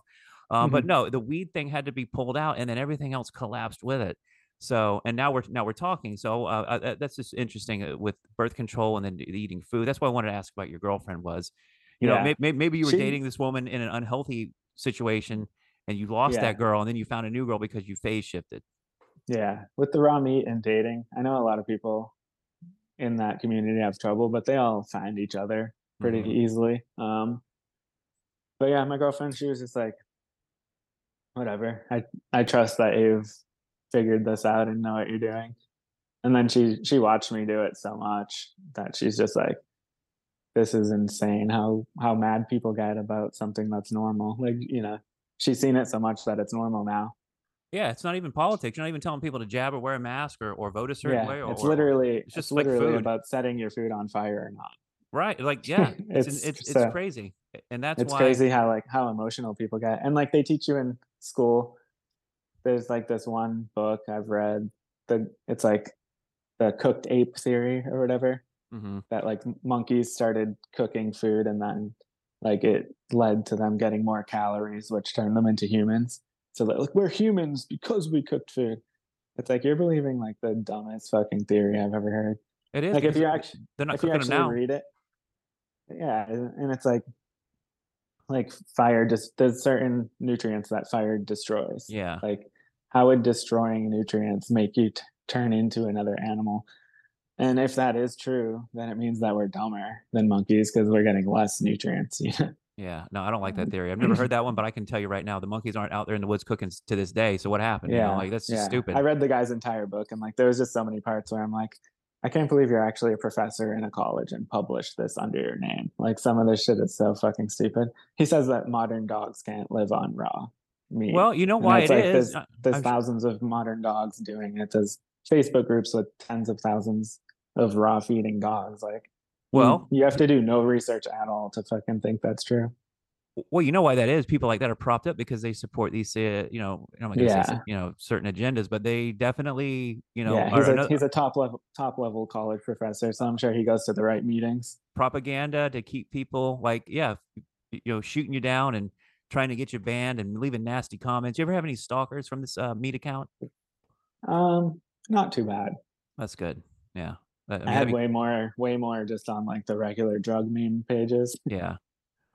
Um, But Mhm. no, the weed thing had to be pulled out, and then everything else collapsed with it. So, and now we're now we're talking. So uh, uh, that's just interesting uh, with birth control and then eating food. That's why I wanted to ask about your girlfriend was, you know, Yeah. may, may, maybe you were She- dating this woman in an unhealthy situation, and you lost Yeah. that girl, and then you found a new girl because you phase shifted. Yeah, with the raw meat and dating, I know a lot of people in that community have trouble, but they all find each other pretty Mhm. easily. Um, but yeah, my girlfriend, she was just like, whatever. I I trust that you've figured this out and know what you're doing. And then she she watched me do it so much that she's just like, this is insane how how mad people get about something that's normal. Like you know, she's seen it so much that it's normal now. Yeah, it's not even politics. You're not even telling people to jab or wear a mask or, or vote a certain yeah, way. Or, it's or- or- literally it's it's, just like literally food. about setting your food on fire or not. Right. Like, yeah, [LAUGHS] it's It's it's, it's, so- crazy, and that's why it's why. crazy how like how emotional people get and like they teach you in school there's like this one book i've read the it's like the cooked ape theory or whatever hmm that like monkeys started cooking food and then like it led to them getting more calories which turned them into humans so that like we're humans because we cooked food it's like you're believing like the dumbest fucking theory i've ever heard It is like if you actually they're not if you actually read it yeah and it's like like fire just there's certain nutrients that fire destroys Yeah. like how would destroying nutrients make you t- turn into another animal and if that is true then it means that we're dumber than monkeys because we're getting less nutrients [LAUGHS] you know? Yeah, no, I don't like that [LAUGHS] theory. I've never heard that one, but I can tell you right now, the monkeys aren't out there in the woods cooking to this day. So what happened? You know, like that's just yeah. stupid. i read the guy's entire book and like there was just so many parts where i'm like i can't believe you're actually a professor in a college and published this under your name. Like some of this shit is so fucking stupid. He says that modern dogs can't live on raw meat. Well, you know why it's it like is. there's, there's thousands of modern dogs doing it. There's facebook groups with tens of thousands of raw feeding dogs. Like Well- you have to do no research at all to fucking think that's true well, you know why that is. People like that are propped up because they support these, uh, you know, gonna say, you know, certain agendas, but they definitely, you know, yeah are he's a, ano- he's a top level top level college professor so i'm sure he goes to the right meetings propaganda to keep people like, yeah, you know, shooting you down and trying to get you banned and leaving nasty comments. You ever have any stalkers from this uh, meat account? um not too bad That's good. Yeah. I, I I, had way more, way more just on like the regular drug meme pages. yeah.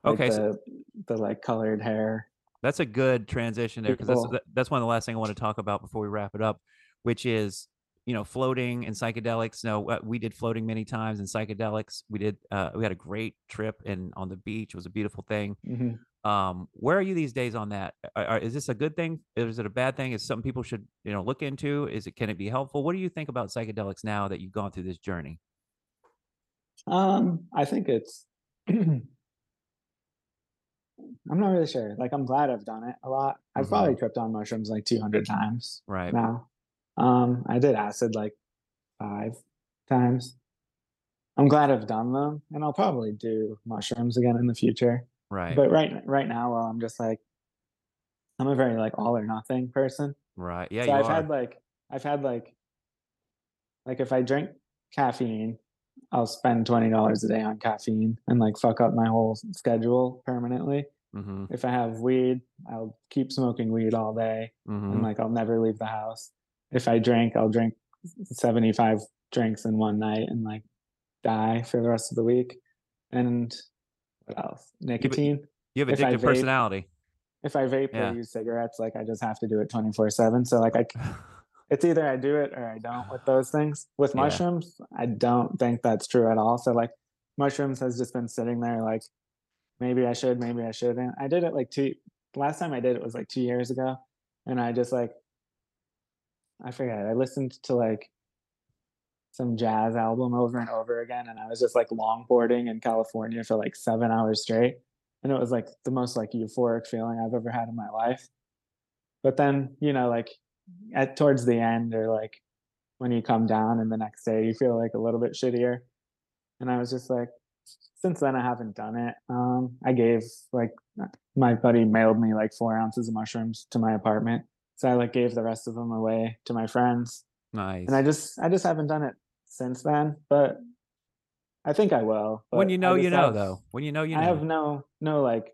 Like Okay, so- the, the like colored hair. That's a good transition there because that's that's one of the last thing I want to talk about before we wrap it up, which is you know floating and psychedelics. No, uh, we did floating many times and psychedelics. We did. Uh, we had a great trip and on the beach. It was a beautiful thing. Mhm. Um, where are you these days on that? Are, are- is this a good thing? Is it a bad thing? Is something people should you know look into? Is it can it be helpful? What do you think about psychedelics now that you've gone through this journey? Um, I think it's. [CLEARS THROAT] I'm not really sure. Like, I'm glad I've done it a lot. I've Mhm. probably tripped on mushrooms like 200 times Right. now. Um, I did acid like five times. I'm glad I've done them, and I'll probably do mushrooms again in the future. Right. But right, right now, well, I'm just like, I'm a very like all or nothing person. right. Yeah. so I've are. had like I've had like like if I drink caffeine, I'll spend twenty dollars a day on caffeine and like fuck up my whole schedule permanently. mm-hmm, If I have weed, I'll keep smoking weed all day mm-hmm. and like I'll never leave the house. If I drink, I'll drink seventy five drinks in one night and like die for the rest of the week. And what else? Nicotine. You have addictive vape- personality. If I vape Yeah. or use cigarettes, like I just have to do it 24 seven. So like I, [LAUGHS] it's either I do it or I don't with [SIGHS] those things. With Yeah. mushrooms, I don't think that's true at all. So like mushrooms has just been sitting there like maybe I should, maybe I shouldn't. I did it like two last time I did it was like two years ago. And I just like I forget. I listened to like some jazz album over and over again and I was just like longboarding in California for like seven hours straight. And it was like the most like euphoric feeling I've ever had in my life. But then, you know, like at towards the end or like when you come down and the next day you feel like a little bit shittier. And I was just like, since then I haven't done it. Um, I gave like my buddy mailed me like four ounces of mushrooms to my apartment. So I like gave the rest of them away to my friends. Nice. And I just I just haven't done it since then. But I think I will. when you know, you know, have- though. When you know, you know. I have no no like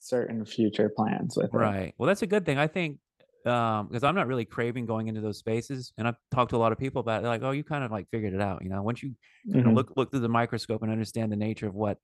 certain future plans with it. Right. Well, that's a good thing. I think um because I'm not really craving going into those spaces, and I've talked to a lot of people about it. Like, oh, you kind of like figured it out. You know, once you you know Mhm. look look through the microscope and understand the nature of what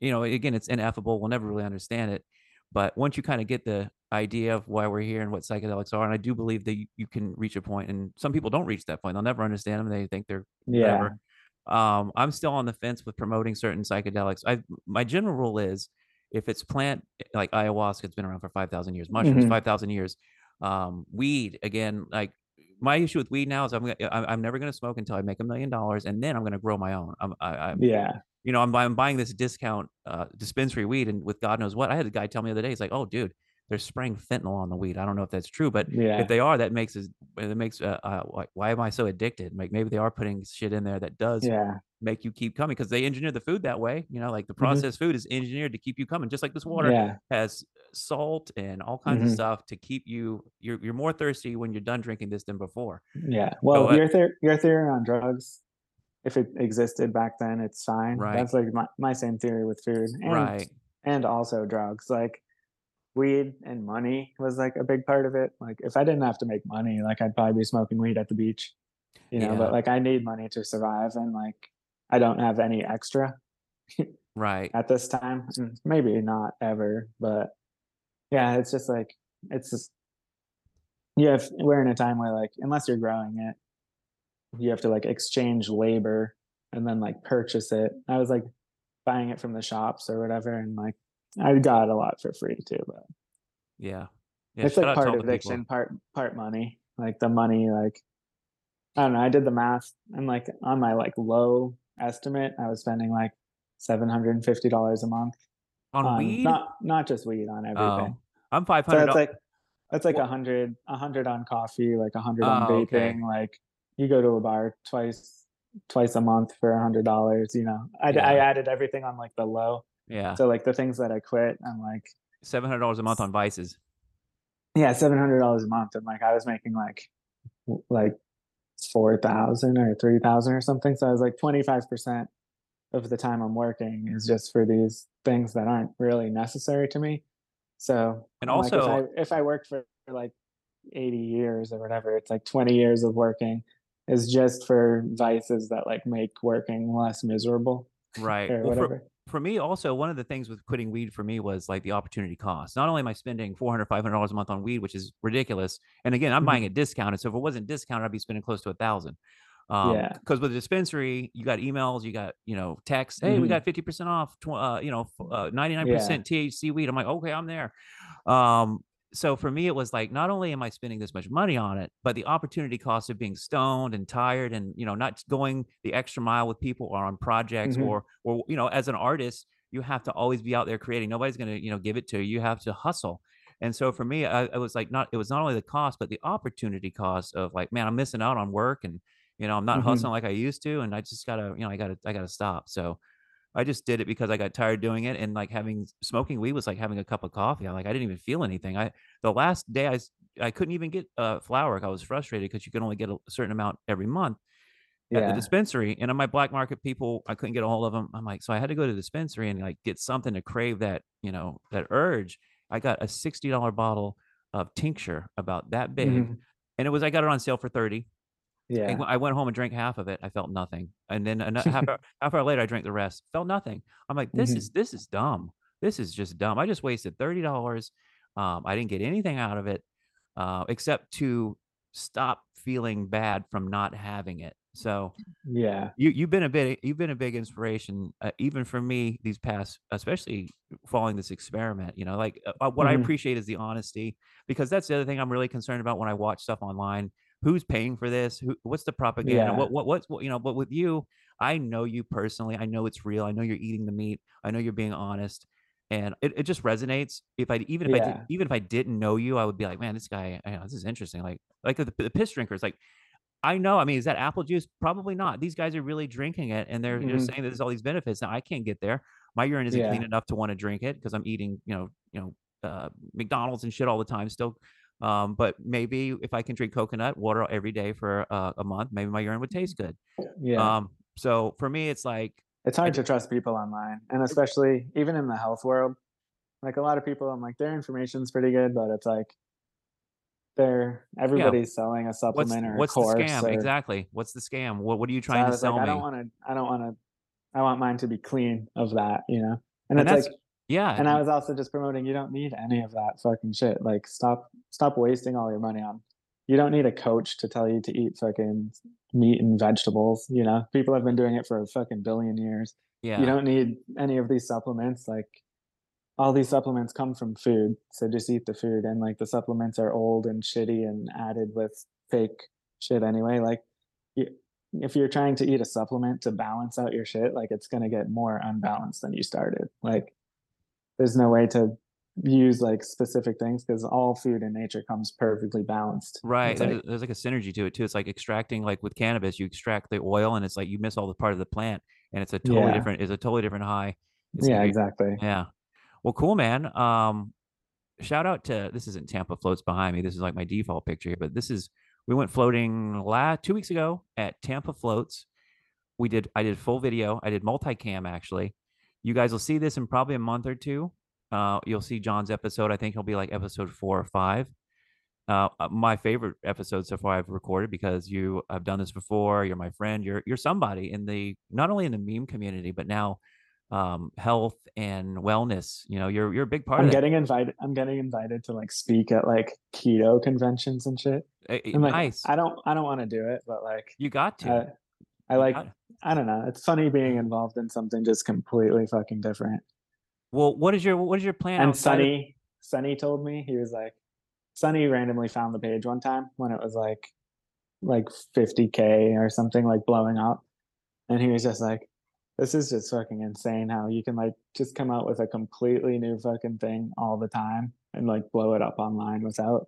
you know. Again, it's ineffable. We'll never really understand it, but once you kind of get the idea of why we're here and what psychedelics are, and I do believe that you, you can reach a point, and some people don't reach that point. They'll never understand them. They think they're Yeah. whatever. Um, I'm still on the fence with promoting certain psychedelics. I my general rule is if it's plant like ayahuasca, it's been around for five thousand years. Mushrooms, Mhm. five thousand years. Um, weed again, like my issue with weed now is I'm gonna, I'm, I'm never going to smoke until I make a million dollars, and then I'm going to grow my own. I'm, I, I'm Yeah. you know, I'm, I'm buying this discount uh, dispensary weed, and with God knows what, I had a guy tell me the other day, he's like, "Oh, dude, they're spraying fentanyl on the weed. I don't know if that's true, but Yeah. if they are, that makes it that makes uh, uh like why am I so addicted? Like maybe they are putting shit in there that does Yeah. make you keep coming because they engineer the food that way. You know, like the processed food is engineered to keep you coming, just like this water Mm-hmm. Yeah. has salt and all kinds of Mhm. stuff to keep you. You're you're more thirsty when you're done drinking this than before. Yeah. Well, uh, your theory, your theory on drugs, if it existed back then, it's fine. Right. That's like my, my same theory with food and Right. and also drugs. Like weed and money was like a big part of it. Like if I didn't have to make money, like I'd probably be smoking weed at the beach. You know, Yeah. but like I need money to survive and like I don't have any extra Right. at this time. Mm, maybe not ever, but yeah, it's just like it's just you have we're in a time where like unless you're growing it, you have to like exchange labor and then like purchase it. I was like buying it from the shops or whatever, and like I got a lot for free too, but Yeah. Yeah. it's like part all the people. addiction, part part money. Like the money, like I don't know. I did the math, and like on my like low estimate, I was spending like seven hundred and fifty dollars a month On weed? Not not just weed on everything. Oh, I'm five hundred. so hundred. like that's like a hundred, a hundred on coffee, like a hundred on Oh, vaping. okay. Like you go to a bar twice, twice a month for a hundred dollars. You know, I, I added everything on like the low. Yeah, So like the things that I quit, I'm like, seven hundred dollars a month on vices. yeah, seven hundred dollars a month, and like I was making like like four thousand or three thousand or something. So I was like twenty five percent of the time I'm working is just for these things that aren't really necessary to me. So And I'm like, also- if I if I worked for like eighty years or whatever, it's like twenty years of working is just for vices that like make working less miserable Right. [LAUGHS] or Well, whatever. for me, also one of the things with quitting weed for me was like the opportunity cost. Not only am I spending 400 dollars a month on weed, which is ridiculous, and again, I'm Mhm. buying it discounted. So if it wasn't discounted, I'd be spending close to a thousand. Um, Yeah. Because with a dispensary, you got emails, you got you know texts. Hey, we Mhm. got 50 percent off. Tw- uh, you know, uh, 99 percent THC weed. I'm like, okay, I'm there. Um, so for me, it was like not only am I spending this much money on it, but the opportunity cost of being stoned and tired, and you know, not going the extra mile with people or on projects, Mhm. or or you know, as an artist, you have to always be out there creating. Nobody's gonna you know give it to you. You have to hustle. And so for me, I, I was like, not it was not only the cost, but the opportunity cost of like, man, I'm missing out on work, and you know, I'm not Mhm. hustling like I used to, and I just gotta, you know, I gotta, I gotta stop. So I just did it because I got tired doing it. And like having smoking weed was like having a cup of coffee. I'm like, I didn't even feel anything. I, the last day I, I couldn't even get uh, a flower. I was frustrated because you can only get a certain amount every month yeah. at the dispensary. And on my black market people, I couldn't get a hold of them. I'm like, so I had to go to the dispensary and like get something to crave that, you know, that urge. I got a $60 bottle of tincture about that big. Mm-hmm. And it was, I got it on sale for 30 yeah. I went home and drank half of it. I felt nothing, and then ano- half hour, [LAUGHS] half hour later, I drank the rest. Felt nothing. I'm like, this Mhm. is this is dumb. This is just dumb. I just wasted thirty dollars. Um, I didn't get anything out of it, uh, except to stop feeling bad from not having it. So Yeah. you you've been a bit you've been a big inspiration, uh, even for me these past, especially following this experiment. You know, like uh, uh, what I Mhm. appreciate is the honesty because that's the other thing I'm really concerned about when I watch stuff online. Who's paying for this? Who? What's the propaganda? Yeah. What? What? What's what, you know? But with you, I know you personally. I know it's real. I know you're eating the meat. I know you're being honest, and it, it just resonates. If I even if I did, Yeah. even if I didn't know you, I would be like, man, this guy, you know, this is interesting. Like like the, the piss drinkers, like I know. I mean, is that apple juice? Probably not. These guys are really drinking it, and they're Mhm. saying that there's all these benefits. Now I can't get there. My urine isn't clean enough to want to drink it because I'm eating, you know, you know, uh, McDonald's and shit all the time still. Um, but maybe if I can drink coconut water every day for uh, a month, maybe my urine would taste good. Yeah. Um, so for me, it's like, it's hard to trust people online and especially even in the health world like a lot of people i'm like their information's pretty good but it's like they're everybody's selling a what's supplement or what's course the scam? or, exactly. What's the scam? What What are you trying I to sell like, i don't want to i don't want to i want mine to be clean of that you know and, And it's like yeah. and i was also just promoting you don't need any of that fucking shit like stop stop wasting all your money on you don't need a coach to tell you to eat fucking meat and vegetables you know people have been doing it for a fucking billion years yeah. you don't need any of these supplements like all these supplements come from food so just eat the food and like the supplements are old and shitty and added with fake shit anyway like you, if you're trying to eat a supplement to balance out your shit like it's going to get more unbalanced than you started like there's no way to use like specific things because all food in nature comes perfectly balanced Right. Like- there's- like a synergy to it too. It's like extracting like with cannabis, you extract the oil and it's like you miss all the part of the plant and it's a totally Yeah. different it's a totally different high. It's yeah exactly Yeah. Well, cool, man. Um, shout out to this isn't Tampa floats behind me. This is like my default picture here, but this is we went floating la two weeks ago at Tampa Floats. We did I did full video. I did multicam actually. You guys will see this in probably a month or two. Uh, you'll see John's episode. I think it'll be like episode four or five. Uh, uh, my favorite episode so far I've recorded because you have done this before. You're my friend. You're you're somebody in the not only in the meme community but now um, health and wellness. You know, you're you're a big part i'm getting invited i'm getting invited to like speak at like keto conventions and shit Eh, eh, like, nice. I don't I don't want to do it, but like you got to. I, I like I don't know. It's funny being involved in something just completely fucking different. well, what is your what is your plan? And Sunny of- Sonny Sonny told me he was like Sunny randomly found the page one time when it was like like 50k or something like blowing up. And he was just like this is just fucking insane how you can like just come out with a completely new fucking thing all the time and like blow it up online without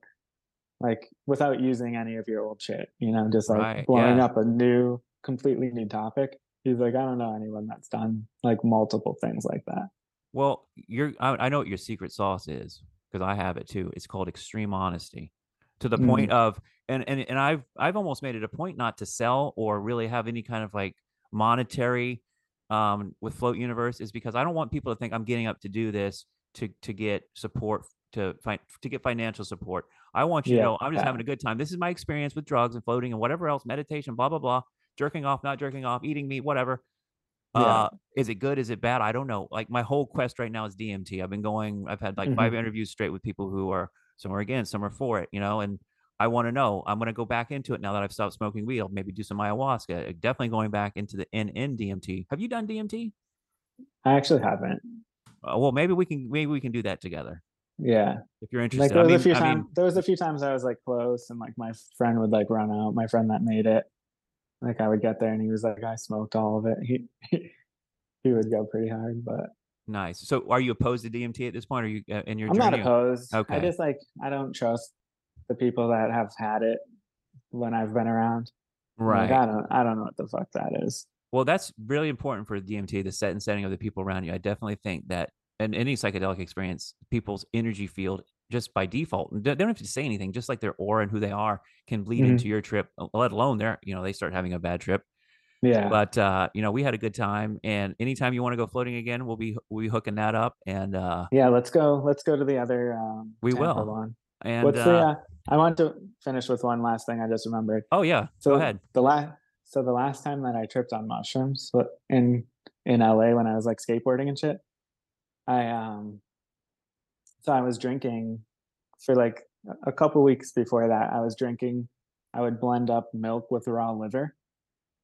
like without using any of your old shit, you know, just like Right, blowing yeah. up a new completely new topic. He's like, I don't know anyone that's done like multiple things like that. Well, you're I, I know what your secret sauce is because I have it too. It's called extreme honesty. To the point Mm. of and, and and I've I've almost made it a point not to sell or really have any kind of like monetary um with Float Universe is because I don't want people to think I'm getting up to do this to to get support to find to get financial support. I want you to know I'm just yeah. having a good time. This is my experience with drugs and floating and whatever else, meditation, blah blah blah, jerking off, not jerking off, eating meat, whatever. Yeah. Uh, is it good? Is it bad? I don't know. Like my whole quest right now is DMT. I've been going. I've had like five interviews straight with people who are some are against, some are for it. You know, and I want to know. I'm going to go back into it now that I've stopped smoking weed. I'll maybe do some ayahuasca. Definitely going back into the NN DMT. Have you done DMT? I actually haven't. Uh, well, maybe we can. Maybe we can do that together Yeah. if you're Like interested. there I was mean, a few I times mean, there was a few times I was like close and like my friend would like run out, my friend that made it. Like I would get there and he was like, I smoked all of it. He he would go pretty hard, but nice. So, are you opposed to DMT at this point? Are you uh, in your I'm not opposed. Okay. I just like I don't trust the people that have had it when I've been around. Right. Like, I don't I don't know what the fuck that is. Well, that's really important for DMT, the set and setting of the people around you. I definitely think that in any psychedelic experience, people's energy field just by default, they don't have to say anything, just like their aura and who they are can bleed Mhm. into your trip, let alone their, you know, they start having a bad trip. Yeah. But uh, you know, we had a good time and anytime you want to go floating again, we'll be we'll be hooking that up and uh yeah, let's go let's go to the other um We will. one. And What's uh, the? Uh, I want to finish with one last thing I just remembered. oh yeah, So go ahead. The last, so the last time that I tripped on mushrooms, in in LA when I was like skateboarding and shit, I um, so I was drinking for like a- couple weeks before that. I was drinking. I would blend up milk with raw liver,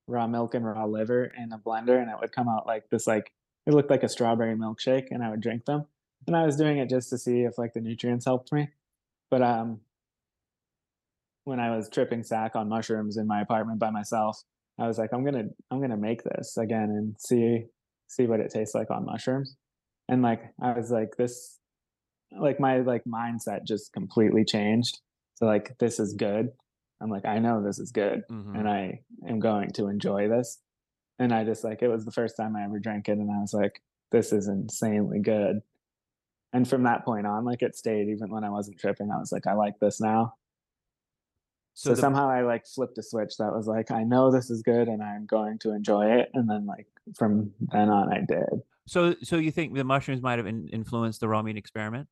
raw milk and raw liver in a blender, and it would come out like this. Like it looked like a strawberry milkshake, and I would drink them. And I was doing it just to see if like the nutrients helped me. But um, when I was tripping sack on mushrooms in my apartment by myself, I was like, I'm gonna I'm gonna make this again and see see what it tastes like on mushrooms. And like I was like this like my like mindset just completely changed. So like this is good. I'm like, I know this is good Mhm. and I am going to enjoy this. And I just like it was the first time I ever drank it and I was like, this is insanely good. And from that point on, like it stayed even when I wasn't tripping. I was like, I like this now. So, So the- somehow I like flipped a switch that was like, I know this is good and I'm going to enjoy it. And then like from then on, I did. So, so you think the mushrooms might have in, influenced the raw meat experiment?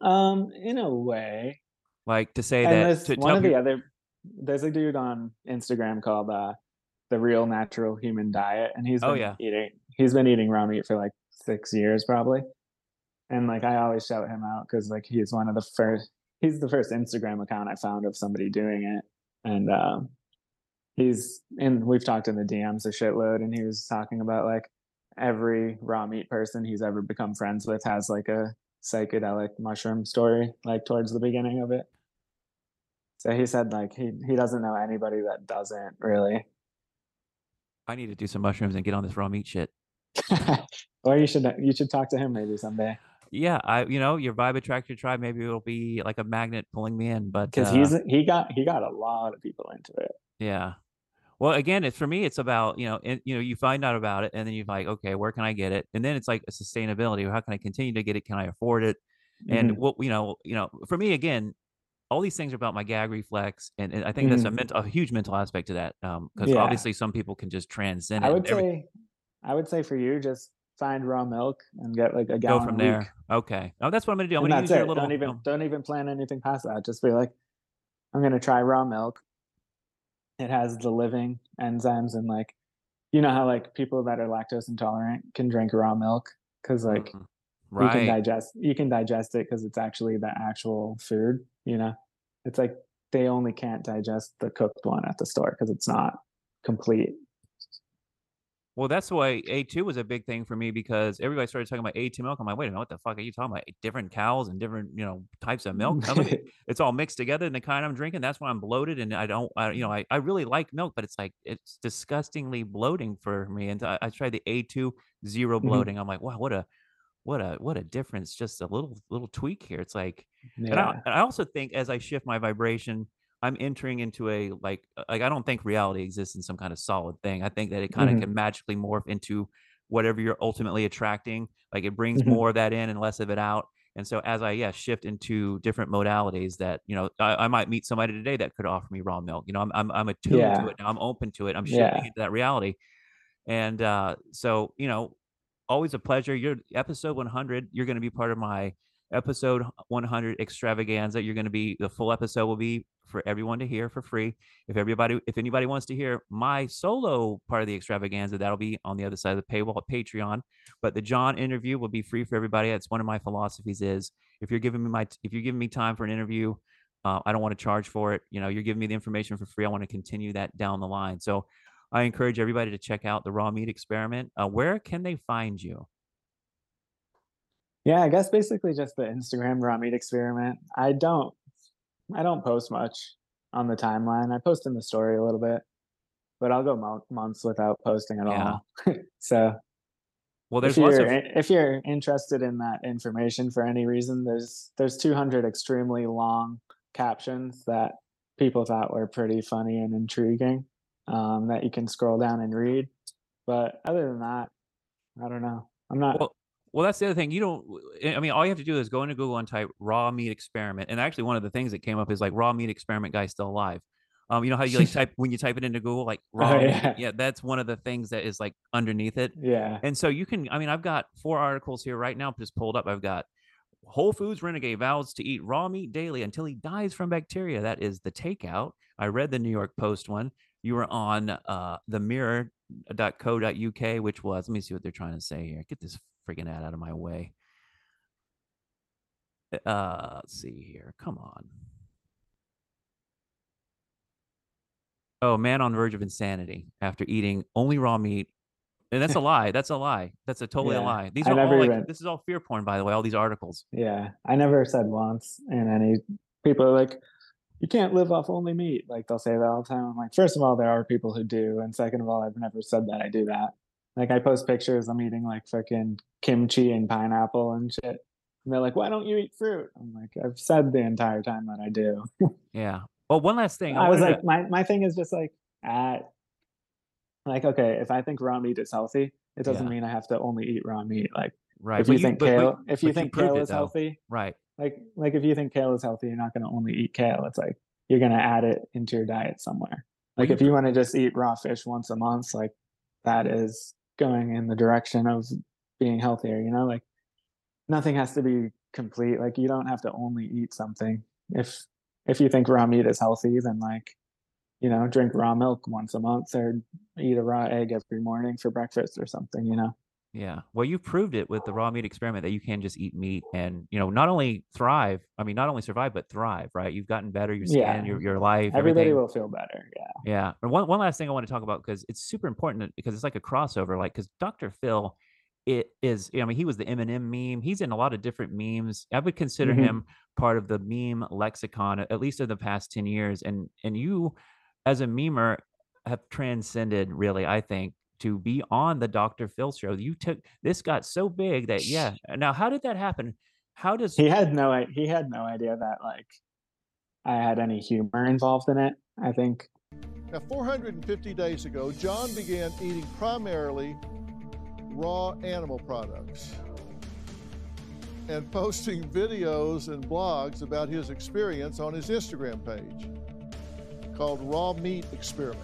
Um, in a way. Like to say And that to one of the other. There's a dude on Instagram called uh, the Real Natural Human Diet, and he's been Oh, yeah. eating. He's been eating raw meat for like six years probably, and like I always shout him out because like he's one of the first. He's the first Instagram account I found of somebody doing it, and um, he's and we've talked in the DMs a shitload, and he was talking about like every raw meat person he's ever become friends with has like a psychedelic mushroom story like towards the beginning of it. So he said like he he doesn't know anybody that doesn't really. I need to do some mushrooms and get on this raw meat shit. [LAUGHS] or you should you should talk to him maybe someday Yeah, I you know your vibe attracts your tribe. Maybe it'll be like a magnet pulling me in. But because uh, he's he got he got a lot of people into it. Yeah. Well, again, it's for me. It's about you know, and, you know, you find out about it, and then you're like, okay, where can I get it? And then it's like a sustainability. How can I continue to get it? Can I afford it? And Mhm. what you know, you know, for me, again, all these things are about my gag reflex, and, and I think that's a Mhm. mental, a huge mental aspect to that. Um, because Yeah. obviously some people can just transcend it. I would every- say I would say for you just find raw milk and get like a gallon go from a week. there. Okay. Oh, that's what I'm gonna do. I'm and gonna use it. your little. don't even um, don't even plan anything past that. Just be like, I'm gonna try raw milk. It has the living enzymes and like, you know how like people that are lactose intolerant can drink raw milk because like mhm. you can digest you can digest it because it's actually the actual food. You know, it's like they only can't digest the cooked one at the store because it's not complete. Well, that's why A2 was a big thing for me because everybody started talking about A2 milk. I'm like, wait a minute, what the fuck are you talking about? Different cows and different, you know, types of milk. [LAUGHS] It's all mixed together and the kind I'm drinking, that's why I'm bloated. And I don't, I, you know, I, I really like milk, but it's like, it's disgustingly bloating for me. And I, I tried the A2 zero Mhm. bloating. I'm like, wow, what a, what a, what a difference. Just a little, little tweak here. It's like, and I, and I also think as I shift my vibration, I'm entering into a like uh, like I don't think reality exists in some kind of solid thing. I think that it kind of Mhm. can magically morph into whatever you're ultimately attracting. Like it brings Mhm. more of that in and less of it out. And so as I yeah shift into different modalities, that you know I, I might meet somebody today that could offer me raw milk. You know I'm I'm, I'm attuned Yeah. to it now. I'm open to it. I'm shifting Yeah. into that reality. And uh, so you know, always a pleasure. You're episode 100. You're going to be part of my episode 100 extravaganza. You're going to be the full episode will be for everyone to hear for free. If everybody, if anybody wants to hear my solo part of the extravaganza, that'll be on the other side of the paywall at Patreon. But the John interview will be free for everybody. That's one of my philosophies. Is if you're giving me my, if you're giving me time for an interview, uh, I don't want to charge for it. You know, you're giving me the information for free. I want to continue that down the line. So I encourage everybody to check out the raw meat experiment. Uh, where can they find you? Yeah, I guess basically just the Instagram raw meat experiment. I don't I don't post much on the timeline. I post in the story a little bit, but I'll go mo- months without posting at Yeah. all. [LAUGHS] so Well, there's if you're of if you're interested in that information for any reason, there's there's 200 extremely long captions that people thought were pretty funny and intriguing um, that you can scroll down and read. But other than that, I don't know. I'm not. Well, well, that's the other thing. You don't. I mean, all you have to do is go into Google and type "raw meat experiment." And actually, one of the things that came up is like "raw meat experiment guy still alive." Um, you know how you like [LAUGHS] type when you type it into Google, like raw. meat? yeah. yeah, that's one of the things that is like underneath it. yeah. And so you can. I mean, I've got four articles here right now just pulled up. I've got Whole Foods renegade vows to eat raw meat daily until he dies from bacteria. That is the takeout. I read the New York Post one. You were on uh, the mirror.co.uk, which was, let me see what they're trying to say here. Get this freaking ad out of my way. Uh, let's see here. Come on. Oh, man on verge of insanity after eating only raw meat. And that's a [LAUGHS] lie. That's a lie. That's a totally a lie. These I are all like even- this is all fear porn, by the way. All these articles. Yeah, I never said once. And any people are like, you can't live off only meat. Like they'll say that all the time. I'm like, first of all, there are people who do, and second of all, I've never said that I do that. Like I post pictures, I'm eating like freaking kimchi and pineapple and shit. And they're like, why don't you eat fruit? I'm like, I've said the entire time that I do. [LAUGHS] Yeah. Well, one last thing. I was like, to- my, my thing is just like, at, like, okay, if I think raw meat is healthy, it doesn't Yeah. mean I have to only eat raw meat. Like, right. if but you think but- but- kale, if you think proved kale it, is though. healthy, right. like like if you think kale is healthy, you're not going to only eat kale. It's like you're going to add it into your diet somewhere. Well, Like you if you want to just eat raw fish once a month, like that is going in the direction of being healthier. You know, like nothing has to be complete. Like you don't have to only eat something. If if you think raw meat is healthy, then like you know drink raw milk once a month or eat a raw egg every morning for breakfast or something. You know. Yeah. Well, you've proved it with the raw meat experiment that you can just eat meat and, you know, not only thrive, I mean, not only survive, but thrive, right? You've gotten better, your skin, Yeah. your, your life, Everybody everything. will feel better. Yeah. Yeah. And one, one last thing I want to talk about because it's super important because it's like a crossover, like, because Dr. Phil, it is, I mean, he was the Eminem meme. He's in a lot of different memes. I would consider Mhm. him part of the meme lexicon, at least in the past 10 years. And, and you, as a memer, have transcended really, I think, to be on the Dr. Phil show. You took this got so big that, yeah. Now, how did that happen? How does he had no he had no idea that like i had any humor involved in it i think Now, 450 days ago, John began eating primarily raw animal products and posting videos and blogs about his experience on his Instagram page called Raw Meat Experiment.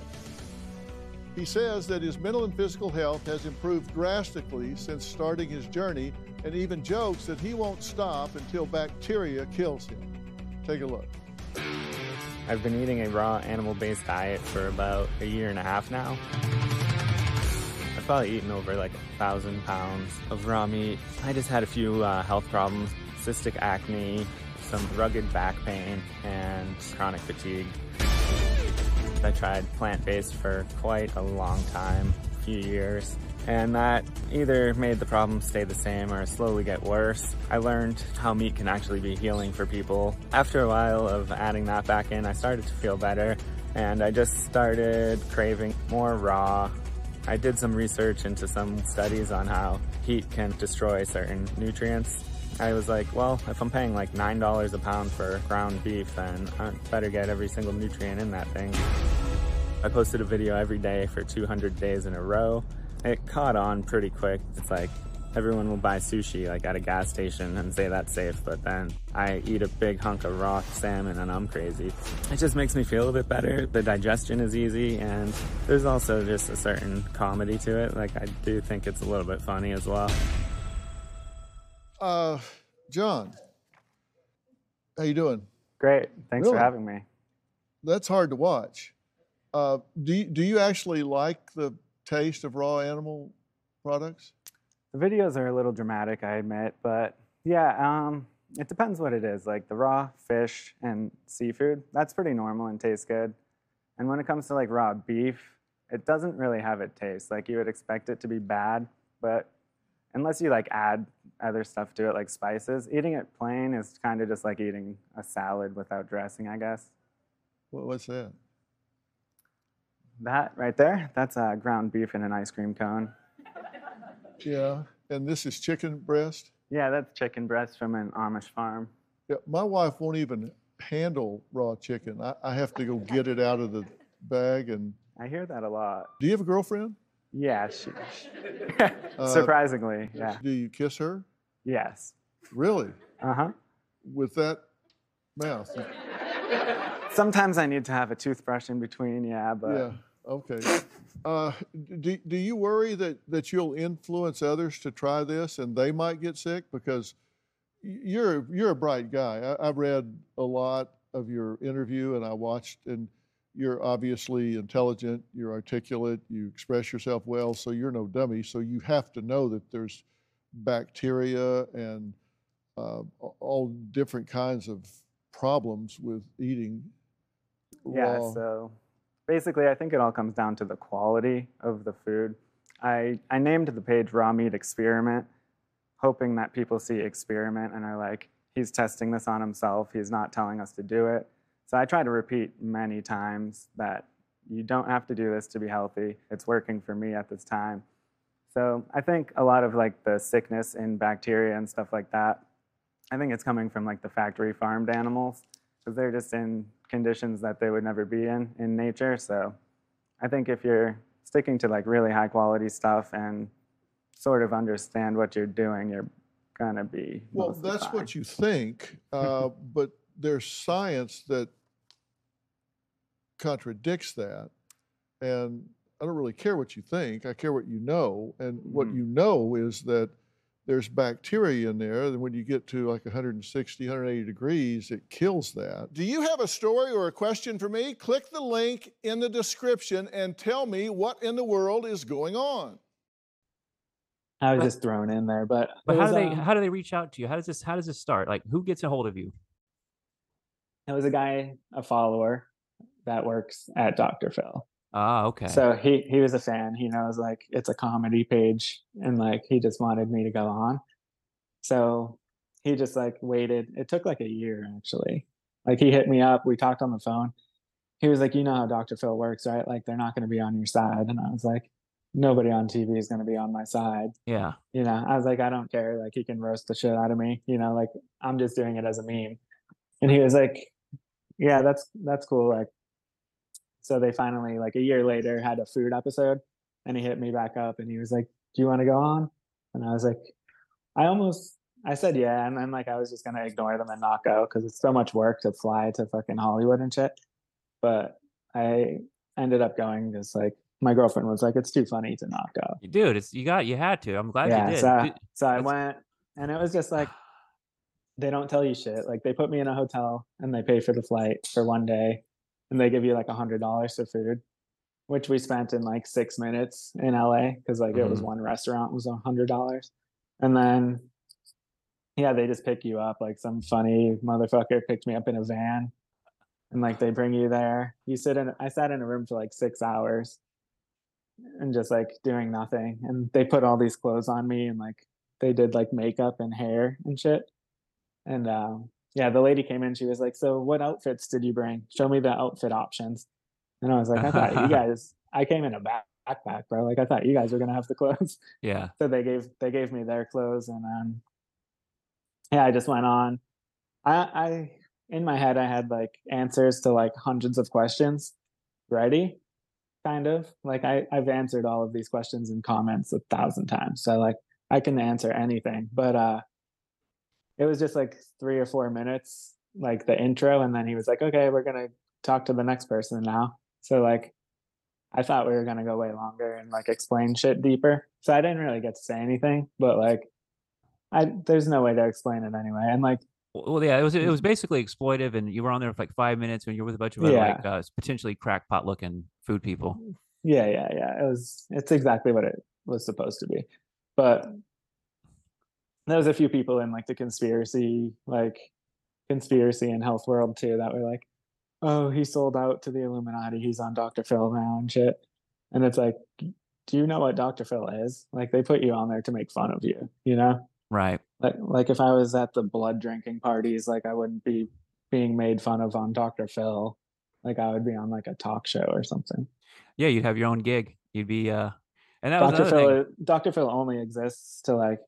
He says that his mental and physical health has improved drastically since starting his journey and even jokes that he won't stop until bacteria kills him. Take a look. I've been eating a raw animal based diet for about a year and a half now. I've probably eaten over like a thousand pounds of raw meat. I just had a few uh, health problems cystic acne, some rugged back pain, and chronic fatigue. I tried plant based for quite a long time, a few years, and that either made the problem stay the same or slowly get worse. I learned how meat can actually be healing for people. After a while of adding that back in, I started to feel better, and I just started craving more raw. I did some research into some studies on how heat can destroy certain nutrients. I was like, well, if I'm paying like $9 a pound for ground beef, then I better get every single nutrient in that thing. I posted a video every day for 200 days in a row. It caught on pretty quick. It's like everyone will buy sushi like at a gas station and say that's safe, but then I eat a big hunk of raw salmon and I'm crazy. It just makes me feel a bit better. The digestion is easy and there's also just a certain comedy to it. Like I do think it's a little bit funny as well. Uh, John, how you doing? great thanks Really? for having me That's hard to watch. Uh, do you, do you actually like the taste of raw animal products? the videos are a little dramatic i admit but yeah um it depends what it is like the raw fish and seafood that's pretty normal and tastes good and when it comes to like raw beef it doesn't really have a taste like you would expect it to be bad but unless you like add other stuff to it like spices eating it plain is kind of just like eating a salad without dressing i guess What, what's that? that right there that's uh, ground beef in an ice cream cone Yeah, and this is chicken breast. yeah that's chicken breast from an amish farm Yeah, my wife won't even handle raw chicken. I, I have to go get it out of the bag. And i hear that a lot do you have a girlfriend? Yeah, [LAUGHS] she, [LAUGHS] Uh, surprisingly, yeah. Do you kiss her? Yes. Really? Uh huh. With that mouth? Sometimes I need to have a toothbrush in between, yeah, but yeah. Okay. Uh, do, do you worry that, that you'll influence others to try this and they might get sick? Because you're you're a bright guy. I, I read a lot of your interview, and I watched, and you're obviously intelligent. You're articulate. You express yourself well, so you're no dummy. So you have to know that there's bacteria and uh, all different kinds of problems with eating Yeah, raw. so basically, I think it all comes down to the quality of the food. I, I named the page Raw Meat Experiment, hoping that people see experiment and are like, he's testing this on himself, he's not telling us to do it. So I try to repeat many times that you don't have to do this to be healthy. It's working for me at this time. So I think a lot of like the sickness in bacteria and stuff like that, I think it's coming from like the factory farmed animals because they're just in conditions that they would never be in in nature. So I think if you're sticking to like really high quality stuff and sort of understand what you're doing, you're gonna be. Well, that's fine. what you think, uh, [LAUGHS] but there's science that contradicts that. And I don't really care what you think, I care what you know. And what Mhm. you know is that there's bacteria in there, and when you get to like 160, 180 degrees, it kills that. Do you have a story or a question for me? Click the link in the description and tell me what in the world is going on. I was But- just thrown in there, but But it how do they um, how do they reach out to you? How does this how does this start? Like who gets a hold of you? It was a guy, a follower that works at Dr. Phil. Ah, okay. So he he was a fan. He knows like it's a comedy page, and like he just wanted me to go on. So he just like waited. It took like a year actually. Like he hit me up. We talked on the phone. He was like, "You know how Dr. Phil works, right? Like they're not going to be on your side." And I was like, "Nobody on TV is going to be on my side." yeah. You know, I was like, "I don't care. Like he can roast the shit out of me. You know, like I'm just doing it as a meme." And he was like, "Yeah, that's that's cool. Like so they finally, like a year later, had a food episode, and he hit me back up, and he was like, "Do you want to go on?" And I was like, I almost, I said yeah, and then like I was just gonna ignore them and not go because it's so much work to fly to fucking Hollywood and shit. But I ended up going because like my girlfriend was like, "It's too funny to not go." Dude, it's you got you had to. I'm glad yeah, you did. so Dude, so I went, and it was just like they don't tell you shit. Like they put me in a hotel and they pay for the flight for one day, and they give you like a hundred dollars for food, which we spent in like six minutes in LA because like it was Mhm. one restaurant was a hundred dollars, and then yeah, they just pick you up like some funny motherfucker picked me up in a van, and like they bring you there. You sit in. I sat in a room for like six hours, and just like doing nothing. And they put all these clothes on me and like they did like makeup and hair and shit. And um, yeah, the lady came in. She was like, "So, what outfits did you bring? Show me the outfit options." And I was like, "I thought you [LAUGHS] guys. I came in a back- backpack, bro. Like I thought you guys were gonna have the clothes." yeah. [LAUGHS] so they gave they gave me their clothes, and um, yeah, I just went on. I I in my head I had like answers to like hundreds of questions ready, kind of like I I've answered all of these questions in comments a thousand times, so like I can answer anything. But uh, it was just like three or four minutes, like the intro, and then he was like, "Okay, we're gonna talk to the next person now." So like I thought we were gonna go way longer and like explain shit deeper. So I didn't really get to say anything, but like I there's no way to explain it anyway. And like Well, yeah, it was it was basically exploitive, and you were on there for like five minutes, and you're with a bunch of other, Yeah. like uh, potentially crackpot looking food people. yeah, yeah, yeah. It was it's exactly what it was supposed to be. But there was a few people in like the conspiracy, like conspiracy and health world too, that were like, Oh, he sold out to the Illuminati, he's on Dr. Phil now and shit. And it's like, do you know what Dr. Phil is? Like they put you on there to make fun of you, you know? Right. like like if I was at the blood drinking parties, like I wouldn't be being made fun of on Dr. Phil. Like I would be on like a talk show or something. Yeah, you'd have your own gig. You'd be uh, and that Dr. Phil thing. Dr. Phil only exists to like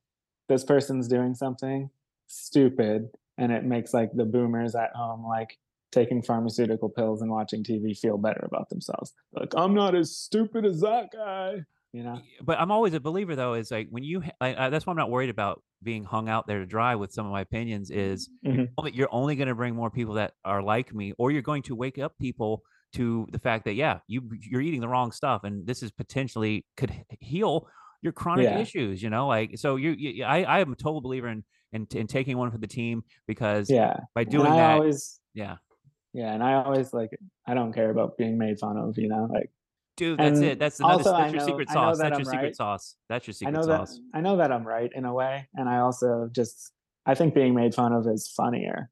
this person's doing something stupid and it makes like the boomers at home like taking pharmaceutical pills and watching TV feel better about themselves. Like I'm not as stupid as that guy, you know. But I'm always a believer, though, is like when you I, I, that's why I'm not worried about being hung out there to dry with some of my opinions. Is Mhm. only- you're only going to bring more people that are like me, or you're going to wake up people to the fact that yeah, you you're eating the wrong stuff, and this is potentially could heal your chronic Yeah. issues. You know, like so you, you I I am a total believer in in, in taking one for the team because Yeah. by doing I that, always yeah, yeah, and I always like I don't care about being made fun of, you know, like dude, that's it. That's another. also, that's your know- secret sauce. that That's your I'm secret right. sauce. That's your secret I secret know sauce. that I know that I'm right in a way, and I also just I think being made fun of is funnier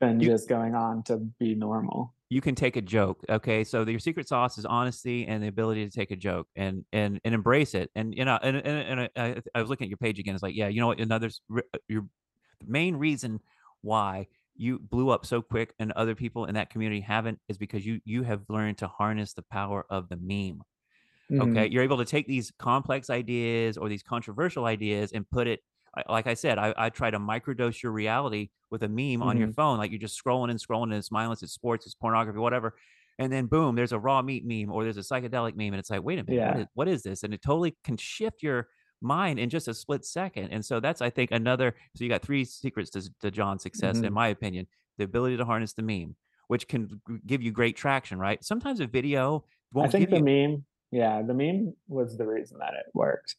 than You- just going on to be normal. You can take a joke okay? So your secret sauce is honesty and the ability to take a joke and and and embrace it. And you know and and, and I, I was looking at your page again it's like yeah you know what? Another uh, your the main reason why you blew up so quick and other people in that community haven't is because you you have learned to harness the power of the meme. Okay? Mhm. you're able to take these complex ideas or these controversial ideas and put it like i said i, I try to microdose your reality with a meme on your Mhm. phone like you're just scrolling and scrolling and it's mindless it's sports it's pornography whatever and then boom there's a raw meat meme or there's a psychedelic meme and it's like wait a minute Yeah. is, what is this and it totally can shift your mind in just a split second and so that's i think another so you got three secrets to, to john's success in Mhm. my opinion the ability to harness the meme which can give you great traction right sometimes a video I won't think give the you meme, yeah, the meme was the reason that it worked.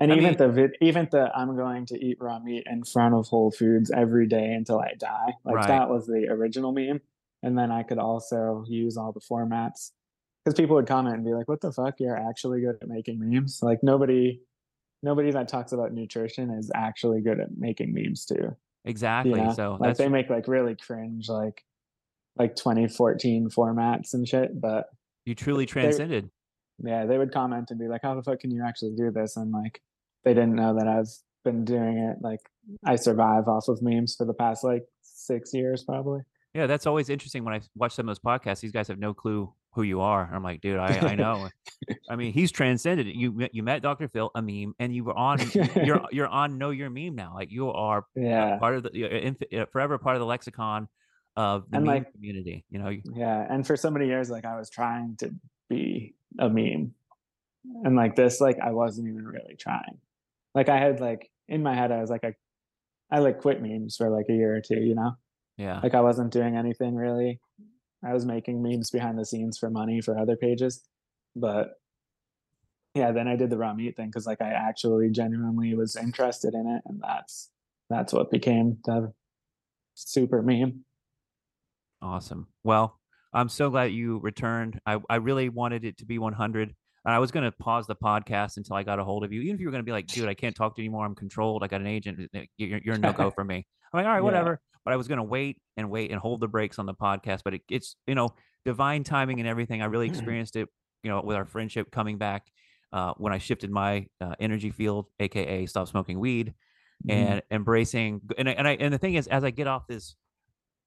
And I even mean- the vid, even the I'm going to eat raw meat in front of Whole Foods every day until I die. Like Right. that was the original meme. And then I could also use all the formats because people would comment and be like, "What the fuck? You're actually good at making memes." Like nobody, nobody that talks about nutrition is actually good at making memes too. exactly You know? so like they make like really cringe like like 2014 formats and shit, but you truly they- transcended yeah, they would comment and be like, "How the fuck can you actually do this?" And like, they didn't know that I've been doing it. Like, I survive off of memes for the past like six years, probably. Yeah, that's always interesting when I watch some of those podcasts. These guys have no clue who you are. I'm like, dude, I, I know. [LAUGHS] I mean, he's transcended it. You met- you met Dr. Phil, a meme, and you were on. You're [LAUGHS] you're on Know Your Meme now. Like you are Yeah, part of the you're inf- uh, forever part of the lexicon of the And, meme like- community. You know, yeah. And for so many years, like, I was trying to be a meme, and like this, like, I wasn't even really trying. Like, I had like in my head, I was like, I, I like quit memes for like a year or two. You know, yeah, like I wasn't doing anything really. I was making memes behind the scenes for money for other pages, but yeah, then I did the raw meat thing because like I actually genuinely was interested in it, and that's that's what became the super meme. awesome. Well, I'm so glad you returned. I I really wanted it to be 100. And I was going to pause the podcast until I got a hold of you. Even if you were going to be like, dude, I can't talk to you anymore. I'm controlled. I got an agent. You're, you're no go [LAUGHS] for me. I'm like, all right, Yeah. whatever. But I was going to wait and wait and hold the brakes on the podcast. But it, it's, you know, divine timing and everything. I really experienced it, you know, with our friendship coming back uh, when I shifted my uh, energy field, AKA stop smoking weed Mhm. and embracing. And, and, I, and the thing is, as I get off this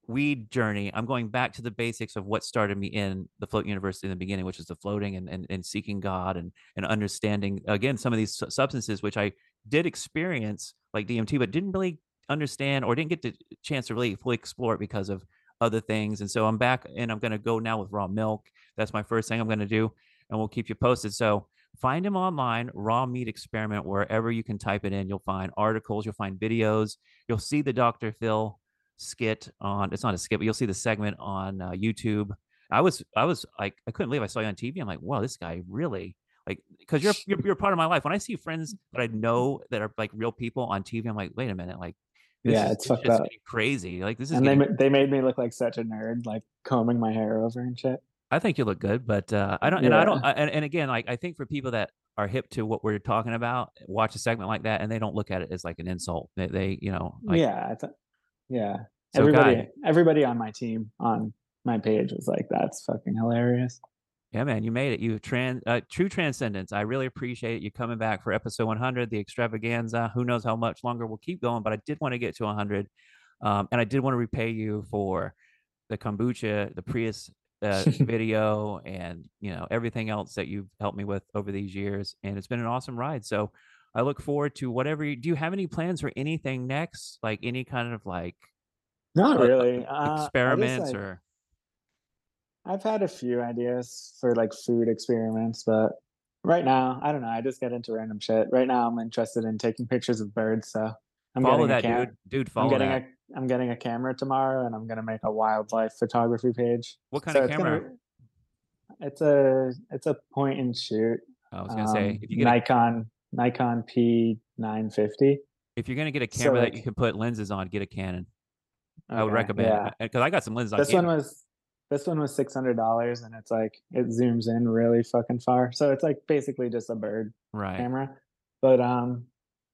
weed journey, I'm going back to the basics of what started me in the float universe in the beginning, which is the floating and, and, and seeking God and, and understanding again some of these substances, which I did experience like DMT, but didn't really understand or didn't get the chance to really fully explore it because of other things. And so I'm back and I'm going to go now with raw milk. That's my first thing I'm going to do, and we'll keep you posted. So find him online, raw meat experiment, wherever you can type it in. You'll find articles, you'll find videos, you'll see the Dr. Phil skit on it's not a skit but you'll see the segment on uh, youtube. I was i was like i couldn't believe i saw you on tv i'm like wow this guy really like because you're, you're you're part of my life. When i see friends that i know that are like real people on tv i'm like wait a minute like this Yeah, is, it's fucked up. crazy. Like this is and they getting, ma- they made me look like such a nerd, like combing my hair over and shit. i think you look good but uh i don't and i don't I, and, and again like i think for people that are hip to what we're talking about watch a segment like that and they don't look at it as like an insult. They, they you know like yeah, I th- yeah. So, everybody, Guy- everybody on my team on my page was like, "That's fucking hilarious." Yeah, man, you made it. You trans uh, true transcendence. I really appreciate you coming back for episode 100, the extravaganza. Who knows how much longer we'll keep going, but I did want to get to 100, um, and I did want to repay you for the kombucha, the Prius uh, [LAUGHS] video, and you know everything else that you've helped me with over these years. And it's been an awesome ride. So I look forward to whatever. You, do you have any plans for anything next? Like any kind of like Not really. Uh, I just, experiments or I've had a few ideas for like food experiments, but right now, I don't know. I just get into random shit. Right now, I'm interested in taking pictures of birds, so I'm follow getting a that, cam- dude. Dude, I'm follow getting that. a I'm getting a camera tomorrow, and I'm gonna make a wildlife photography page. What kind So of it's gonna camera? It's a it's a point and shoot. I was gonna say um, if you get Nikon Nikon P950. If you're gonna get a camera that like- you can put lenses on, get a Canon. I would Okay, recommend yeah. it because I got some lenses on. This one was this one was six hundred dollars, and it's like it zooms in really fucking far. So it's like basically just a bird right. camera, but um,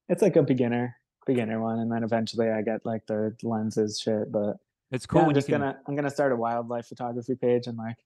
it's like a beginner beginner one, and then eventually I get like the lenses shit. But It's yeah, cool I'm just can. gonna I'm gonna start a wildlife photography page, and like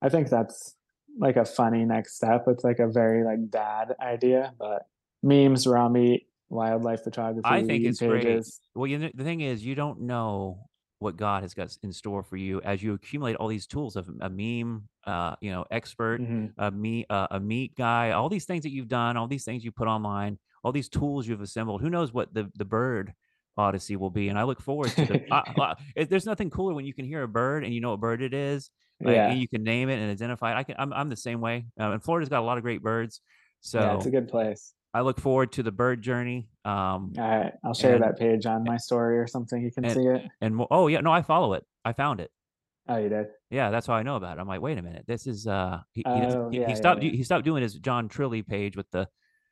I think that's like a funny next step. It's like a very like bad idea, but memes, raw meat, wildlife photography. I think it's great. pages. Well, you know, the thing is, you don't know what God has got in store for you as you accumulate all these tools of a meme, uh, you know, expert, Mhm. a me, uh, a meat guy, all these things that you've done, all these things you put online, all these tools you've assembled. Who knows what the the bird odyssey will be? And I look forward to the. I, I, [LAUGHS] it- there's nothing cooler when you can hear a bird and you know what bird it is. Like, Yeah. and you can name it and identify it. I can. I'm, I'm the same way. Um, and Florida's got a lot of great birds. So yeah, it's a good place. I look forward to the bird journey. Um, All right, I'll share and- that page on my story or something. You can and- see it. and oh yeah, no, I follow it. I found it. Oh, you did. Yeah, that's how I know about it. I'm like, wait a minute, this is uh, he, he, Oh, he, yeah, he yeah, stopped yeah. he stopped doing his John Trilly page with the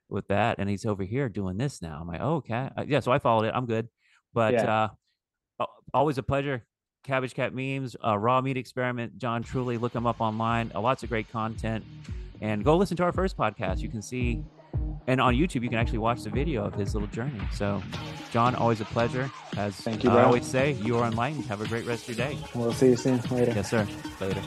with that, and he's over here doing this now. I'm like, oh, okay, Uh, yeah. So I followed it. I'm good, but Yeah. uh, always a pleasure. Cabbage Cat memes, uh, raw meat experiment, John Truly. Look him up online. Uh, lots of great content, and go listen to our first podcast. You can see, and on YouTube you can actually watch the video of his little journey. So, John, always a pleasure. As Thank you, I always say, you are enlightened. Have a great rest of your day. We'll see you soon. Later. Yes, sir. Later.